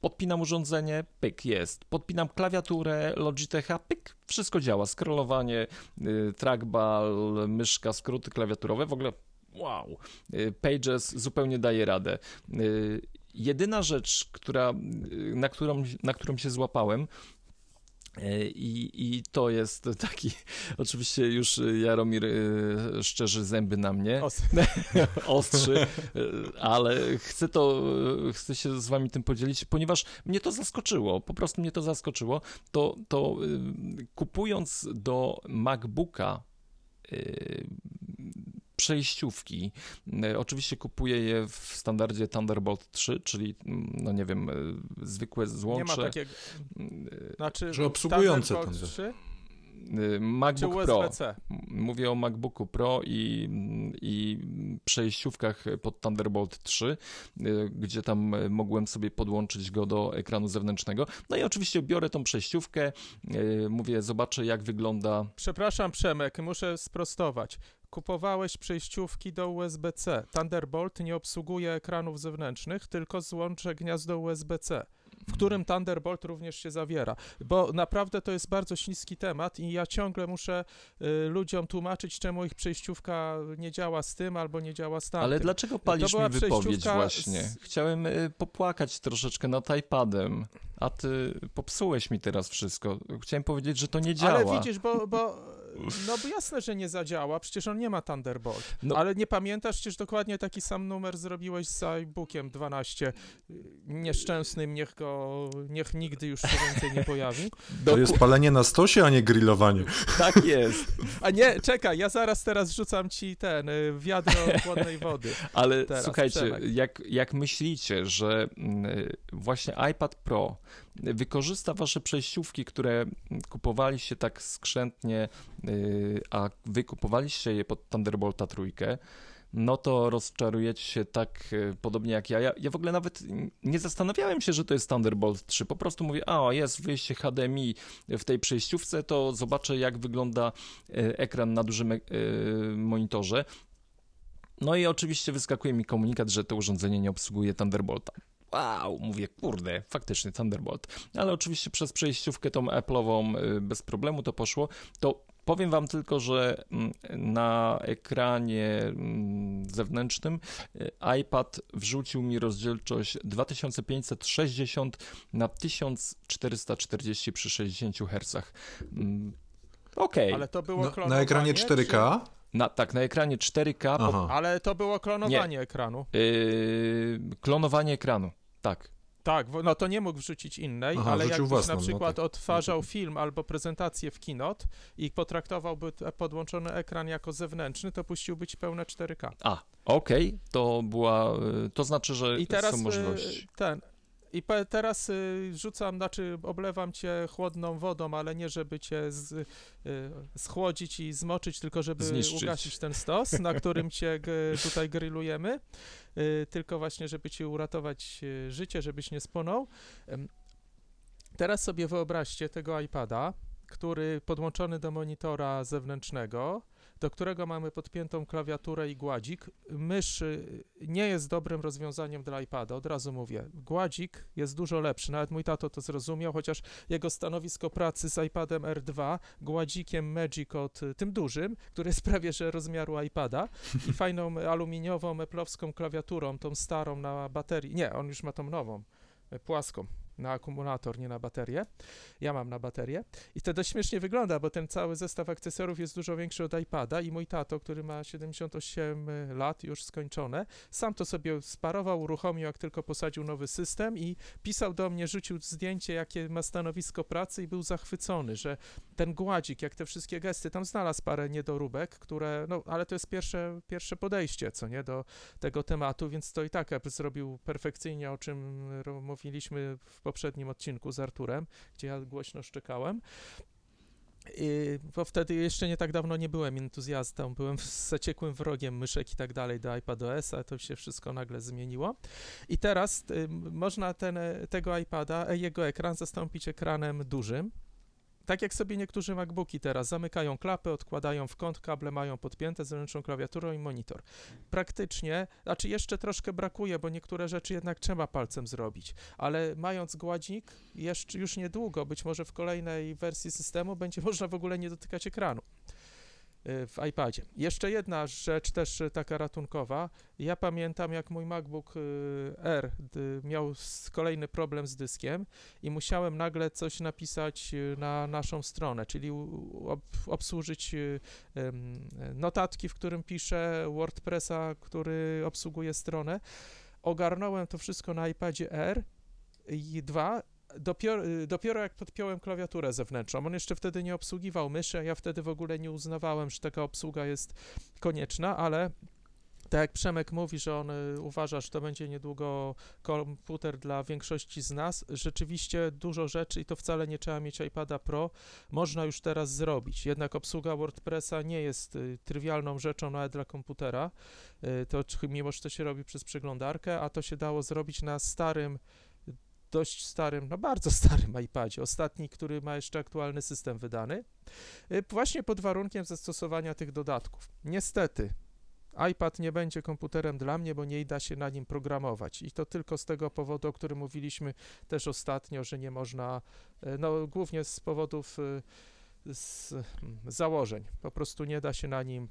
Podpinam urządzenie, pyk, jest. Podpinam klawiaturę Logitecha, pyk, wszystko działa. Scrollowanie, trackball, myszka, skróty klawiaturowe, w ogóle wow. Y, Pages zupełnie daje radę. Y, Jedyna rzecz, która, y, na, którą, na którą się złapałem, i, I to jest taki, <laughs> oczywiście już Jaromir szczerzy zęby na mnie, Os- <laughs> ostrzy, ale chcę to, chcę się z wami tym podzielić, ponieważ mnie to zaskoczyło, po prostu mnie to zaskoczyło, to, to kupując do MacBooka przejściówki. Y, Oczywiście kupuję je w standardzie Thunderbolt 3, czyli mm, no nie wiem, y, zwykłe Nie ma złącze. takiego, y, znaczy Że obsługujące Thunderbolt ten- 3 y, czy MacBook Pro. Mówię o MacBooku Pro i, i przejściówkach pod Thunderbolt 3, y, gdzie tam y, mogłem sobie podłączyć go do ekranu zewnętrznego. No i oczywiście biorę tą przejściówkę, y, mówię, zobaczę jak wygląda. Przepraszam Przemek, muszę sprostować. Kupowałeś przejściówki do USB-C. Thunderbolt nie obsługuje ekranów zewnętrznych, tylko złącze gniazdo USB-C, w którym Thunderbolt również się zawiera. Bo naprawdę to jest bardzo śliski temat i ja ciągle muszę y, ludziom tłumaczyć, czemu ich przejściówka nie działa z tym albo nie działa z tamtym. Ale dlaczego palisz mi wypowiedź właśnie? z- Chciałem y, popłakać troszeczkę nad iPadem, a ty popsułeś mi teraz wszystko. Chciałem powiedzieć, że to nie działa. Ale widzisz, bo, bo, no bo jasne, że nie zadziała, przecież on nie ma Thunderbolt. No- Ale nie pamiętasz, przecież dokładnie taki sam numer zrobiłeś z iBookiem 12. Nieszczęsnym, niech go, niech nigdy już się więcej nie pojawi. <laughs> To jest palenie na stosie, a nie grillowanie. <laughs> Tak jest. A nie, czekaj, ja zaraz teraz rzucam ci ten, y, wiadro chłodnej wody. <laughs> Ale Teraz, słuchajcie, Przemek. jak, jak myślicie, że mm, właśnie iPad Pro wykorzysta wasze przejściówki, które kupowaliście tak skrzętnie, y, a wy kupowaliście je pod Thunderbolta trójkę, no to rozczarujecie się tak y, podobnie jak ja. ja. Ja w ogóle nawet nie zastanawiałem się, że to jest Thunderbolt 3. Po prostu mówię, a jest wyjście HDMI w tej przejściówce, to zobaczę jak wygląda y, ekran na dużym monitorze. No i oczywiście wyskakuje mi komunikat, że to urządzenie nie obsługuje Thunderbolta. Wow, mówię, kurde, faktycznie Thunderbolt. Ale oczywiście przez przejściówkę tą Apple'ową y, bez problemu to poszło. To powiem wam tylko, że mm, na ekranie mm, zewnętrznym y, iPad wrzucił mi rozdzielczość 2560 na 1440 przy 60 Hz. Mm, Okej, Ale to było No, na ekranie czy- 4K? Na, tak, na ekranie 4K po, Aha. Ale to było klonowanie ekranu. Yy, klonowanie ekranu. Tak. Tak, no to nie mógł wrzucić innej, Aha, ale jakbyś własną, na no przykład tak. odtwarzał film albo prezentację w Keynote i potraktowałby podłączony ekran jako zewnętrzny, to puściłby ci pełne 4K. A, okej, to była. y, To znaczy, że I teraz są y, możliwości. ten. I teraz y, rzucam, znaczy oblewam cię chłodną wodą, ale nie żeby cię z, y, schłodzić i zmoczyć, tylko żeby Zniszczyć. ugasić ten stos, na którym cię g- tutaj grillujemy, y, tylko właśnie, żeby ci uratować życie, żebyś nie spłonął. Teraz sobie wyobraźcie tego iPada, który podłączony do monitora zewnętrznego, do którego mamy podpiętą klawiaturę i gładzik. Mysz y, nie jest dobrym rozwiązaniem dla iPada, od razu mówię. Gładzik jest dużo lepszy, nawet mój tato to zrozumiał, chociaż jego stanowisko pracy z iPadem R2, gładzikiem Magic od y, tym dużym, który jest prawie że rozmiaru iPada i <laughs> fajną aluminiową, eplowską klawiaturą, tą starą na baterii. Nie, on już ma tą nową, y, płaską na akumulator, nie na baterię. Ja mam na baterię. I to dość śmiesznie wygląda, bo ten cały zestaw akcesoriów jest dużo większy od iPada i mój tato, który ma 78 lat, już skończone, sam to sobie sparował, uruchomił, jak tylko posadził nowy system i pisał do mnie, rzucił zdjęcie, jakie ma stanowisko pracy i był zachwycony, że ten gładzik, jak te wszystkie gesty, tam znalazł parę niedoróbek, które, no, ale to jest pierwsze, pierwsze podejście, co nie, do tego tematu, więc to i tak zrobił perfekcyjnie, o czym mówiliśmy w poprzednim odcinku z Arturem, gdzie ja głośno szczekałem. I, bo wtedy jeszcze nie tak dawno nie byłem entuzjastą, byłem <laughs> zaciekłym wrogiem myszek i tak dalej do iPadOS-a, to się wszystko nagle zmieniło. I teraz y, można ten, e, tego iPada, e, jego ekran zastąpić ekranem dużym. Tak jak sobie niektórzy MacBooki teraz zamykają klapy, odkładają w kąt, kable mają podpięte, zewnętrzną klawiaturą i monitor. Praktycznie, znaczy jeszcze troszkę brakuje, bo niektóre rzeczy jednak trzeba palcem zrobić, ale mając gładzik, jeszcze już niedługo, być może w kolejnej wersji systemu, będzie <laughs> można w ogóle nie dotykać ekranu w iPadzie. Jeszcze jedna rzecz też y, taka ratunkowa. Ja pamiętam, jak mój MacBook y, R miał kolejny problem z dyskiem i musiałem nagle coś napisać na naszą stronę, czyli obsłużyć notatki, w którym piszę, WordPressa, który obsługuje stronę. Ogarnąłem to wszystko na iPadzie R i dwa. Dopiero, dopiero jak podpiąłem klawiaturę zewnętrzną, on jeszcze wtedy nie obsługiwał myszy, a ja wtedy w ogóle nie uznawałem, że taka obsługa jest konieczna, ale tak jak Przemek mówi, że on y, uważa, że to będzie niedługo komputer dla większości z nas, rzeczywiście dużo rzeczy i to wcale nie trzeba mieć iPada Pro, można już teraz zrobić. Jednak obsługa WordPressa nie jest y, trywialną rzeczą nawet dla komputera, y, to mimo, że to się robi przez przeglądarkę, a to się dało zrobić na starym, dość starym, no bardzo starym iPadzie, ostatni, który ma jeszcze aktualny system wydany, y, właśnie pod warunkiem zastosowania tych dodatków. Niestety, iPad nie będzie komputerem dla mnie, bo nie da się na nim programować. I to tylko z tego powodu, o którym mówiliśmy też ostatnio, że nie można, e, no głównie z powodów e, z mm, założeń. Po prostu nie da się na nim.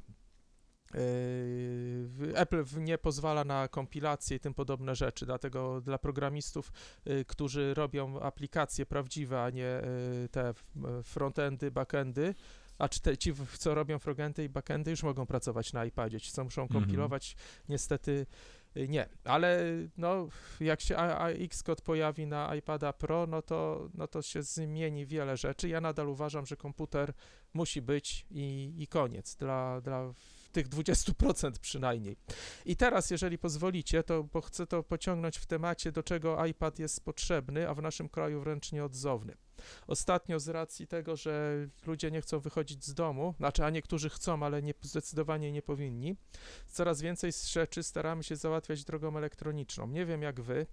W- Apple nie pozwala na kompilację i tym podobne rzeczy, dlatego dla programistów, e, którzy robią aplikacje prawdziwe, a nie e, te frontendy, backendy, a czy te, ci, co robią frontendy i backendy, już mogą pracować na iPadzie. Ci, co muszą Mhm. kompilować, niestety nie. Ale no, jak się Xcode pojawi na iPada Pro, no to, no to się zmieni wiele rzeczy. Ja nadal uważam, że komputer musi być i, i koniec dla, dla tych 20% przynajmniej. I teraz, jeżeli pozwolicie, to bo chcę to pociągnąć w temacie, do czego iPad jest potrzebny, a w naszym kraju wręcz nieodzowny. Ostatnio z racji tego, że ludzie nie chcą wychodzić z domu, znaczy, a niektórzy chcą, ale nie, zdecydowanie nie powinni, coraz więcej rzeczy staramy się załatwiać drogą elektroniczną. Nie wiem jak wy,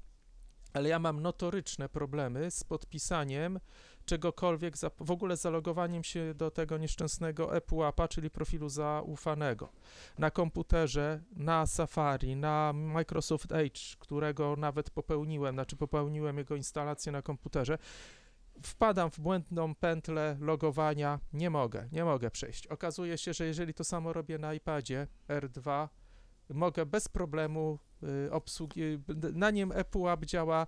ale ja mam notoryczne problemy z podpisaniem czegokolwiek, za, w ogóle zalogowaniem się do tego nieszczęsnego Appa, czyli profilu zaufanego. Na komputerze, na Safari, na Microsoft Edge, którego nawet popełniłem, znaczy popełniłem jego instalację na komputerze, wpadam w błędną pętlę logowania, nie mogę, nie mogę przejść. Okazuje się, że jeżeli to samo robię na iPadzie R2, mogę bez problemu y, obsługi, b- na nim App działa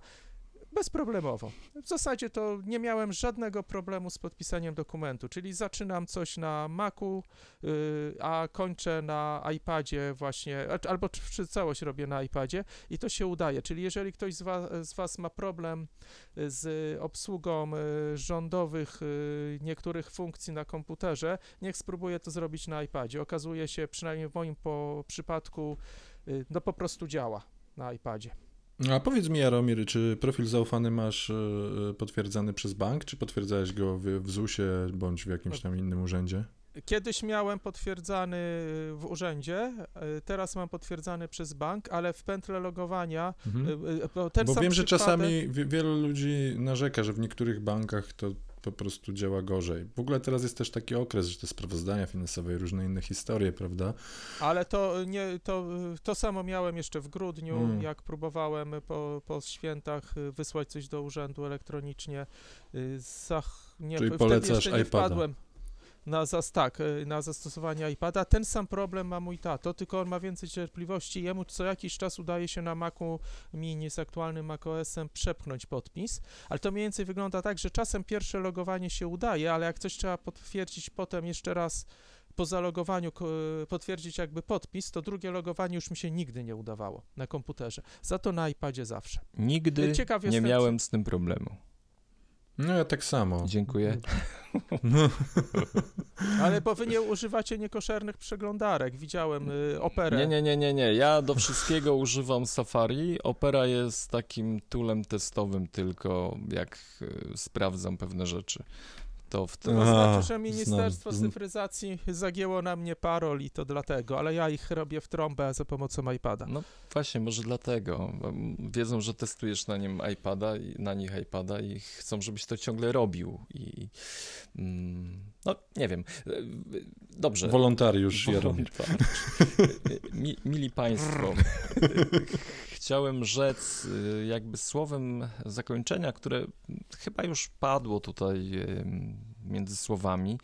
bezproblemowo. W zasadzie to nie miałem żadnego problemu z podpisaniem dokumentu, czyli zaczynam coś na Macu, y, a kończę na iPadzie właśnie, albo czy- całość robię na iPadzie i to się udaje. Czyli jeżeli ktoś z was, z was ma problem y, z obsługą y, rządowych niektórych funkcji na komputerze, niech spróbuje to zrobić na iPadzie. Okazuje się, przynajmniej w moim po przypadku, no po prostu działa na iPadzie. A powiedz mi, Jaromir, czy profil zaufany masz e, potwierdzany przez bank, czy potwierdzałeś go w, w ZUS-ie bądź w jakimś tam innym urzędzie? Kiedyś miałem potwierdzany w urzędzie, e, teraz mam potwierdzany przez bank, ale w pętle logowania Mhm. e, e, bo wiem, że przypadek- czasami wie- wielu ludzi narzeka, że w niektórych bankach to po prostu działa gorzej. W ogóle teraz jest też taki okres, że te sprawozdania finansowe i różne inne historie, prawda? Ale to nie, to, to samo miałem jeszcze w grudniu, Mm. jak próbowałem po, po świętach y, wysłać coś do urzędu elektronicznie. y, Zach, nie, Czyli wtedy polecasz iPada. wpadłem na, zas, tak, y, na zastosowanie iPada. Ten sam problem ma mój tato, tylko on ma więcej cierpliwości. Jemu co jakiś czas udaje się na Macu Mini z aktualnym macOS-em przepchnąć podpis, ale to mniej więcej wygląda tak, że czasem pierwsze logowanie się udaje, ale jak coś trzeba potwierdzić potem jeszcze raz po zalogowaniu ko- potwierdzić jakby podpis, to drugie logowanie już mi się nigdy nie udawało na komputerze. Za to na iPadzie zawsze. Nigdy Ciekaw nie jestem, miałem z tym problemu. No ja tak samo. Dziękuję. No, Ale bo wy nie używacie niekoszernych przeglądarek. Widziałem y, operę. Nie, nie, nie, nie, nie. Ja do wszystkiego <laughs> używam Safari. Opera jest takim toolem testowym tylko, jak y, sprawdzam pewne rzeczy. To w To tym. Aha, znaczy, że Ministerstwo znam. Cyfryzacji zagięło na mnie parol i to dlatego, ale ja ich robię w trąbę za pomocą iPada. No właśnie, może dlatego. Wiedzą, że testujesz na nim iPada, i- na nich iPada i chcą, żebyś to ciągle robił. I mm, no, nie wiem. E, Dobrze. wolontariusz Jaromir. <laughs> Mili Państwo, <laughs> chciałem rzec y, jakby słowem zakończenia, które chyba już padło tutaj między słowami,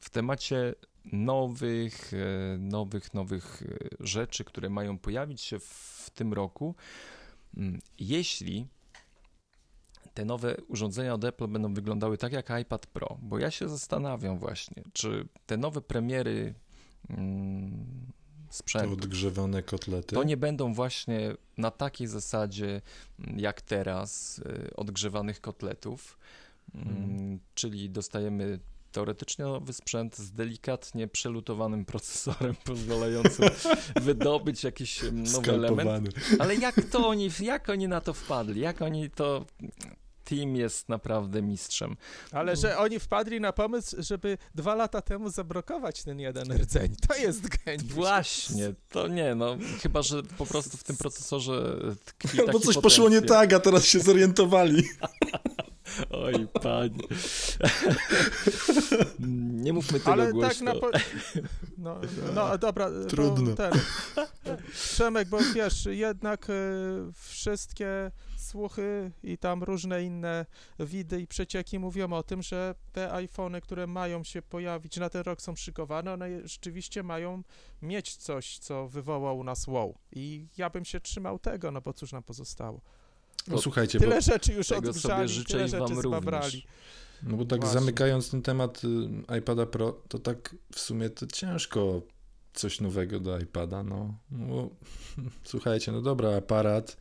w temacie nowych, y, nowych, nowych y, rzeczy, które mają pojawić się w tym roku. Jeśli te nowe urządzenia od Apple będą wyglądały tak jak iPad Pro, bo ja się zastanawiam właśnie, czy te nowe premiery Te sprzętu odgrzewane kotlety. to nie będą właśnie na takiej zasadzie mm, jak teraz y, odgrzewanych kotletów, mm, Mhm. czyli dostajemy teoretycznie nowy sprzęt z delikatnie przelutowanym procesorem <laughs> pozwalającym wydobyć jakiś mm, nowy element. Skalpowany. Ale jak to oni, jak oni na to wpadli? Jak oni to... Team jest naprawdę mistrzem. Ale że oni wpadli na pomysł, żeby dwa lata temu zablokować ten jeden rdzeń. To jest geniusz. Właśnie, to nie, no chyba, że po prostu w tym procesorze tkwi Bo taki coś poszło nie tak, a teraz się zorientowali. <laughs> Oj, panie. <laughs> Nie mówmy tego Ale tak głośno. na po... No, no dobra. bo Trudno. Ten... Przemek, bo wiesz, jednak y, wszystkie słuchy i tam różne inne widy i przecieki mówią o tym, że te iPhony, które mają się pojawić na ten rok są szykowane, one rzeczywiście mają mieć coś, co wywoła u nas wow. I ja bym się trzymał tego, no bo cóż nam pozostało. No słuchajcie, Tyle rzeczy już odgrzali, życzę tyle rzeczy wam zbabrali. również. no bo tak Właśnie. zamykając ten temat y, iPada Pro, to tak w sumie to ciężko coś nowego do iPada, no. no bo, <laughs> słuchajcie, no dobra, aparat.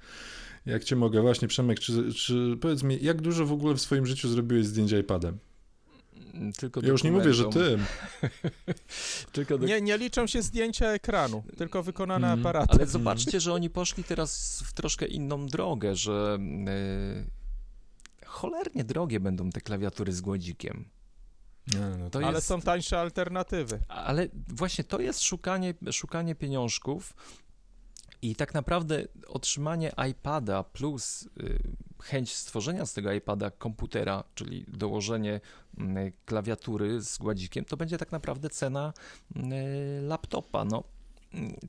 Jak cię mogę? Właśnie, Przemek, czy, czy powiedz mi, jak dużo w ogóle w swoim życiu zrobiłeś zdjęć iPadem? Tylko Ja już nie mówię, że dokumentom. ty. <laughs> Tylko do... Nie, nie liczą się zdjęcia ekranu, tylko wykonane Mm, aparatem. Ale zobaczcie, że oni poszli teraz w troszkę inną drogę, że yy, cholernie drogie będą te klawiatury z gładzikiem. Nie, no To Ale jest... są tańsze alternatywy. Ale właśnie to jest szukanie, szukanie pieniążków i tak naprawdę otrzymanie iPada plus y, chęć stworzenia z tego iPada komputera, czyli dołożenie y, klawiatury z gładzikiem, to będzie tak naprawdę cena y, laptopa. No,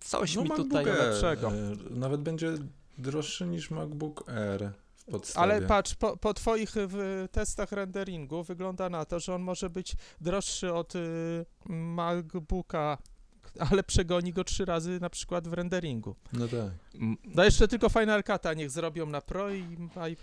coś no mi MacBook tutaj... Air, lepszego. Nawet będzie droższy niż MacBook Air w podstawie. Ale patrz, po, po twoich w, testach renderingu wygląda na to, że on może być droższy od y, MacBooka, ale przegoni go trzy razy na przykład w renderingu. No tak. No jeszcze tylko Final Cut'a niech zrobią na Pro i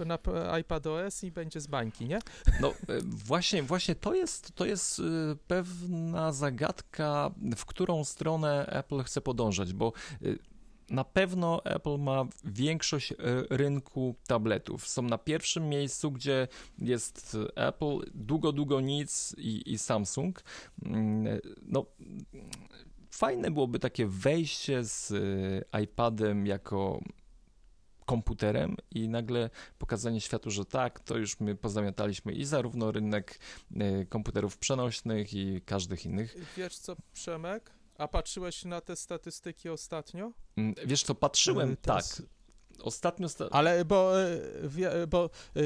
na iPad OS i będzie z bańki, nie? No e, właśnie, właśnie to jest, to jest e, pewna zagadka, w którą stronę Apple chce podążać, bo e, na pewno Apple ma większość rynku tabletów. Są na pierwszym miejscu, gdzie jest Apple, długo, długo nic i, i Samsung. Mm, No, fajne byłoby takie wejście z e, iPadem jako komputerem i nagle pokazanie światu, że tak, to już my pozamiataliśmy i zarówno rynek y, komputerów przenośnych i każdych innych. Wiesz co, Przemek? A patrzyłeś na te statystyki ostatnio? Mm, Wiesz co, patrzyłem, Y, tak. Ostatnio, sta- Ale bo, e, wie- bo e,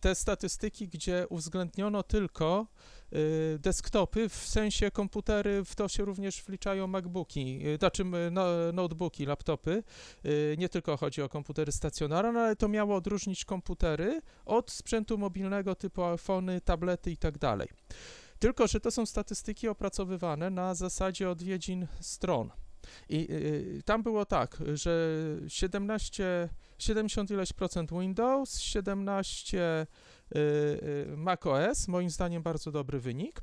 te statystyki, gdzie uwzględniono tylko e, desktopy, w sensie komputery, w to się również wliczają MacBooki, e, znaczy no, notebooki, laptopy. E, Nie tylko chodzi o komputery stacjonarne, ale to miało odróżnić komputery od sprzętu mobilnego typu iPhony, tablety tak dalej. Tylko, że to są statystyki opracowywane na zasadzie odwiedzin stron. I y, tam było tak, że 17, 70 ileś procent Windows, 17 y, y, macOS, moim zdaniem bardzo dobry wynik.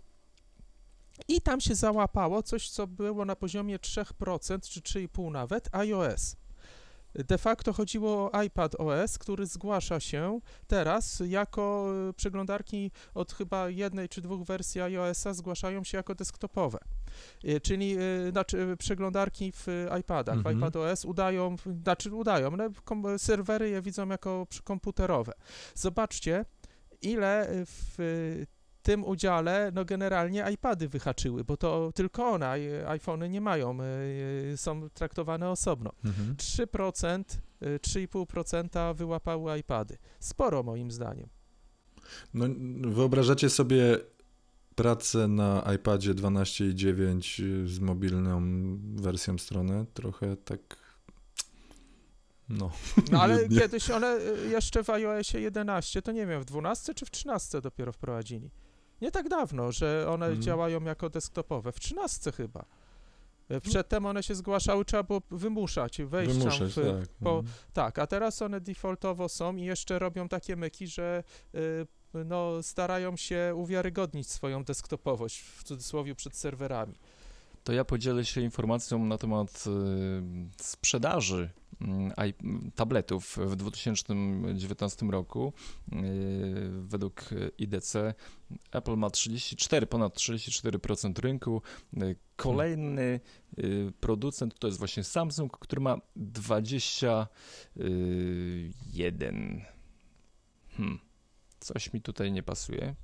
I tam się załapało coś, co było na poziomie 3% czy 3,5 nawet, iOS. De facto chodziło o iPad OS, który zgłasza się teraz jako y, przeglądarki od chyba jednej czy dwóch wersji iOS-a zgłaszają się jako desktopowe. Y, Czyli y, znaczy, przeglądarki w iPadach, w Mhm. iPadOS udają, znaczy udają, kom, serwery je widzą jako komputerowe. Zobaczcie, ile w tym udziale, no generalnie iPady wyhaczyły, bo to tylko one, iPhony nie mają, y, y, są traktowane osobno. Mhm. 3%, y, 3,5% wyłapały iPady. Sporo moim zdaniem. No, wyobrażacie sobie pracę na iPadzie 12.9 z mobilną wersją strony? Trochę tak. No. <laughs> No ale kiedyś one y, jeszcze w iOSie 11, to nie wiem, w 12 czy w 13 dopiero wprowadzili. Nie tak dawno, że one Mhm. działają jako desktopowe. W 13 chyba. Y, Przedtem one się zgłaszały, trzeba było wymuszać, wejść Wymuszać, tam w, tak. po- Mhm. Tak, a teraz one defaultowo są i jeszcze robią takie myki, że y, no, starają się uwiarygodnić swoją desktopowość, w cudzysłowie, przed serwerami. To ja podzielę się informacją na temat y, sprzedaży mm, tabletów w 2019 roku. Y, Według IDC Apple ma 34, ponad 34% rynku. Y, Kolejny y, producent to jest właśnie Samsung, który ma 21. Hmm. Coś mi tutaj nie pasuje.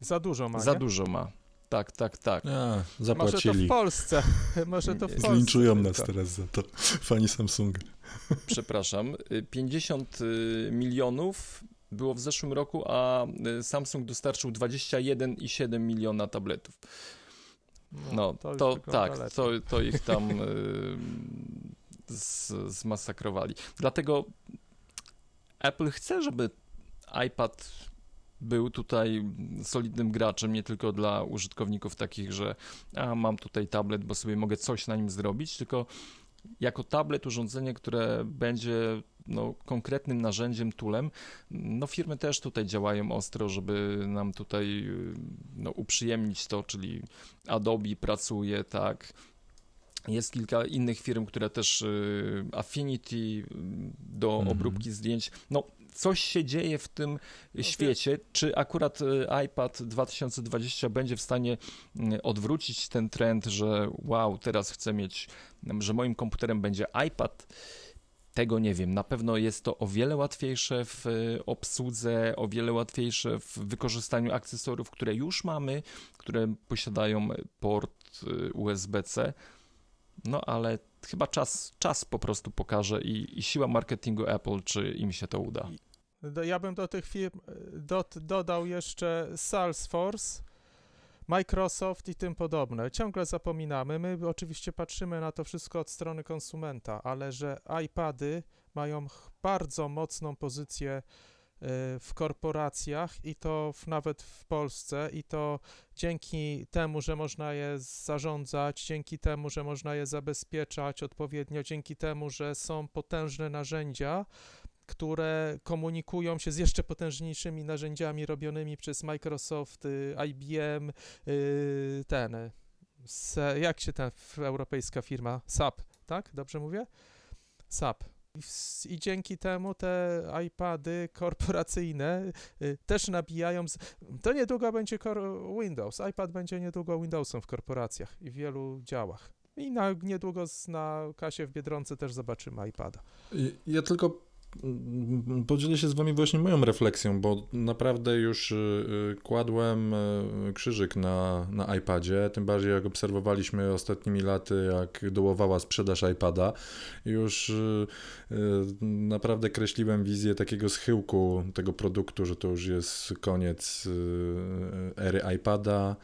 Za dużo ma, Za nie? dużo ma. Tak, tak, tak. A, Może to zapłacili. w Polsce. <laughs> Może to w Polsce. Zlinczują nas teraz za to. <laughs> Fani Samsunga. przepraszam, y, 50 y, milionów było w zeszłym roku, a y, Samsung dostarczył 21,7 miliona tabletów. No, już to, wygląda tak, to, to ich tam y, z, zmasakrowali. Dlatego Apple chce, żeby iPad był tutaj solidnym graczem, nie tylko dla użytkowników takich, że a, mam tutaj tablet, bo sobie mogę coś na nim zrobić, tylko jako tablet, urządzenie, które będzie no, konkretnym narzędziem, toolem. No firmy też tutaj działają ostro, żeby nam tutaj no, uprzyjemnić to, czyli Adobe pracuje, tak. Jest kilka innych firm, które też y, Affinity y, do Mhm. obróbki zdjęć. No, coś się dzieje w tym świecie. Czy akurat y, iPad 2020 będzie w stanie y, odwrócić ten trend, że wow, teraz chcę mieć, że moim komputerem będzie iPad? Tego nie wiem. Na pewno jest to o wiele łatwiejsze w y, obsłudze, o wiele łatwiejsze w wykorzystaniu akcesoriów, które już mamy, które posiadają port y, USB-C. No ale chyba czas, czas po prostu pokaże i, i siła marketingu Apple, czy im się to uda. Do- Ja bym do tych firm dot, dodał jeszcze Salesforce, Microsoft i tym podobne. Ciągle zapominamy. My oczywiście patrzymy na to wszystko od strony konsumenta, ale że iPady mają bardzo mocną pozycję w korporacjach i to w, nawet w Polsce i to dzięki temu, że można je zarządzać, dzięki temu, że można je zabezpieczać odpowiednio, dzięki temu, że są potężne narzędzia, które komunikują się z jeszcze potężniejszymi narzędziami robionymi przez Microsoft, y, IBM, y, ten, y, jak się ta europejska firma, SAP, tak? Dobrze mówię? SAP. I, dzięki temu te iPady korporacyjne y, też nabijają. Z, to niedługo będzie Windows. iPad będzie niedługo Windowsem w korporacjach i w wielu działach. I na, niedługo na kasie w Biedronce też zobaczymy iPada. Ja tylko podzielę się z wami właśnie moją refleksją, bo naprawdę już y, y, kładłem y, krzyżyk na, na iPadzie, tym bardziej jak obserwowaliśmy ostatnimi laty, jak dołowała sprzedaż iPada. Już naprawdę kreśliłem wizję takiego schyłku tego produktu, że to już jest koniec ery iPada.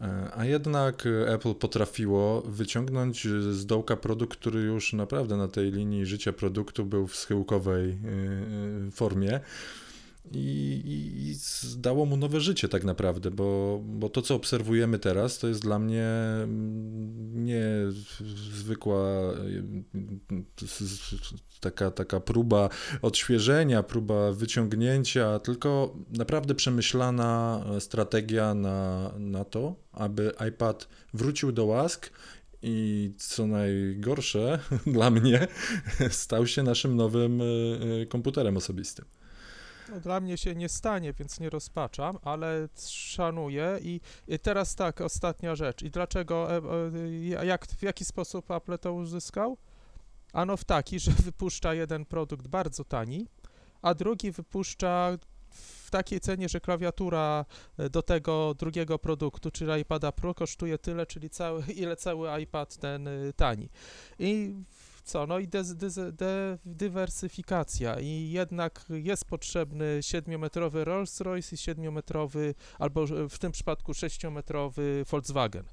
E, a jednak Apple potrafiło wyciągnąć z dołka produkt, który już naprawdę na tej linii życia produktu był w schyłkowej e, e, formie i, i, dało mu nowe życie tak naprawdę, bo, bo to, co obserwujemy teraz, to jest dla mnie mm, nie zwykła taka, taka próba odświeżenia, próba wyciągnięcia, tylko naprawdę przemyślana strategia na, na to, aby iPad wrócił do łask i co najgorsze <laughs> dla mnie, stał się naszym nowym e, e, komputerem osobistym. No, dla mnie się nie stanie, więc nie rozpaczam, ale szanuję i, i teraz tak, ostatnia rzecz. I dlaczego, e, e, jak, w jaki sposób Apple to uzyskał? Ano w taki, że wypuszcza jeden produkt bardzo tani, a drugi wypuszcza w takiej cenie, że klawiatura e, do tego drugiego produktu, czyli iPada Pro kosztuje tyle, czyli cały, ile cały iPad ten tani. I co? No i de, dywersyfikacja i jednak jest potrzebny 7-metrowy Rolls-Royce i 7-metrowy, albo w tym przypadku 6-metrowy Volkswagen.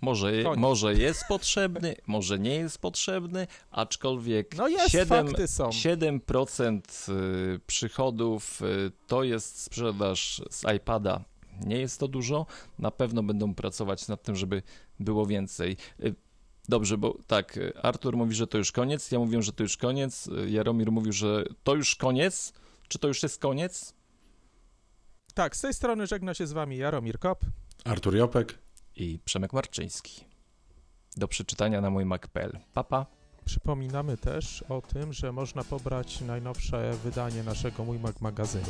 Może, może jest potrzebny, może nie jest potrzebny, aczkolwiek no jest, 7, fakty są. 7% y, przychodów y, to jest sprzedaż z iPada. Nie jest to dużo, na pewno będą pracować nad tym, żeby było więcej. Dobrze, bo tak, Artur mówi, że to już koniec, ja mówię, że to już koniec, Jaromir mówił, że to już koniec. Czy to już jest koniec? Tak, z tej strony żegna się z wami Jaromir Kop, Artur Jopek i Przemek Marczyński. Do przeczytania na mój Mac.pl. Papa. Przypominamy też o tym, że można pobrać najnowsze wydanie naszego Mój Mac magazynu.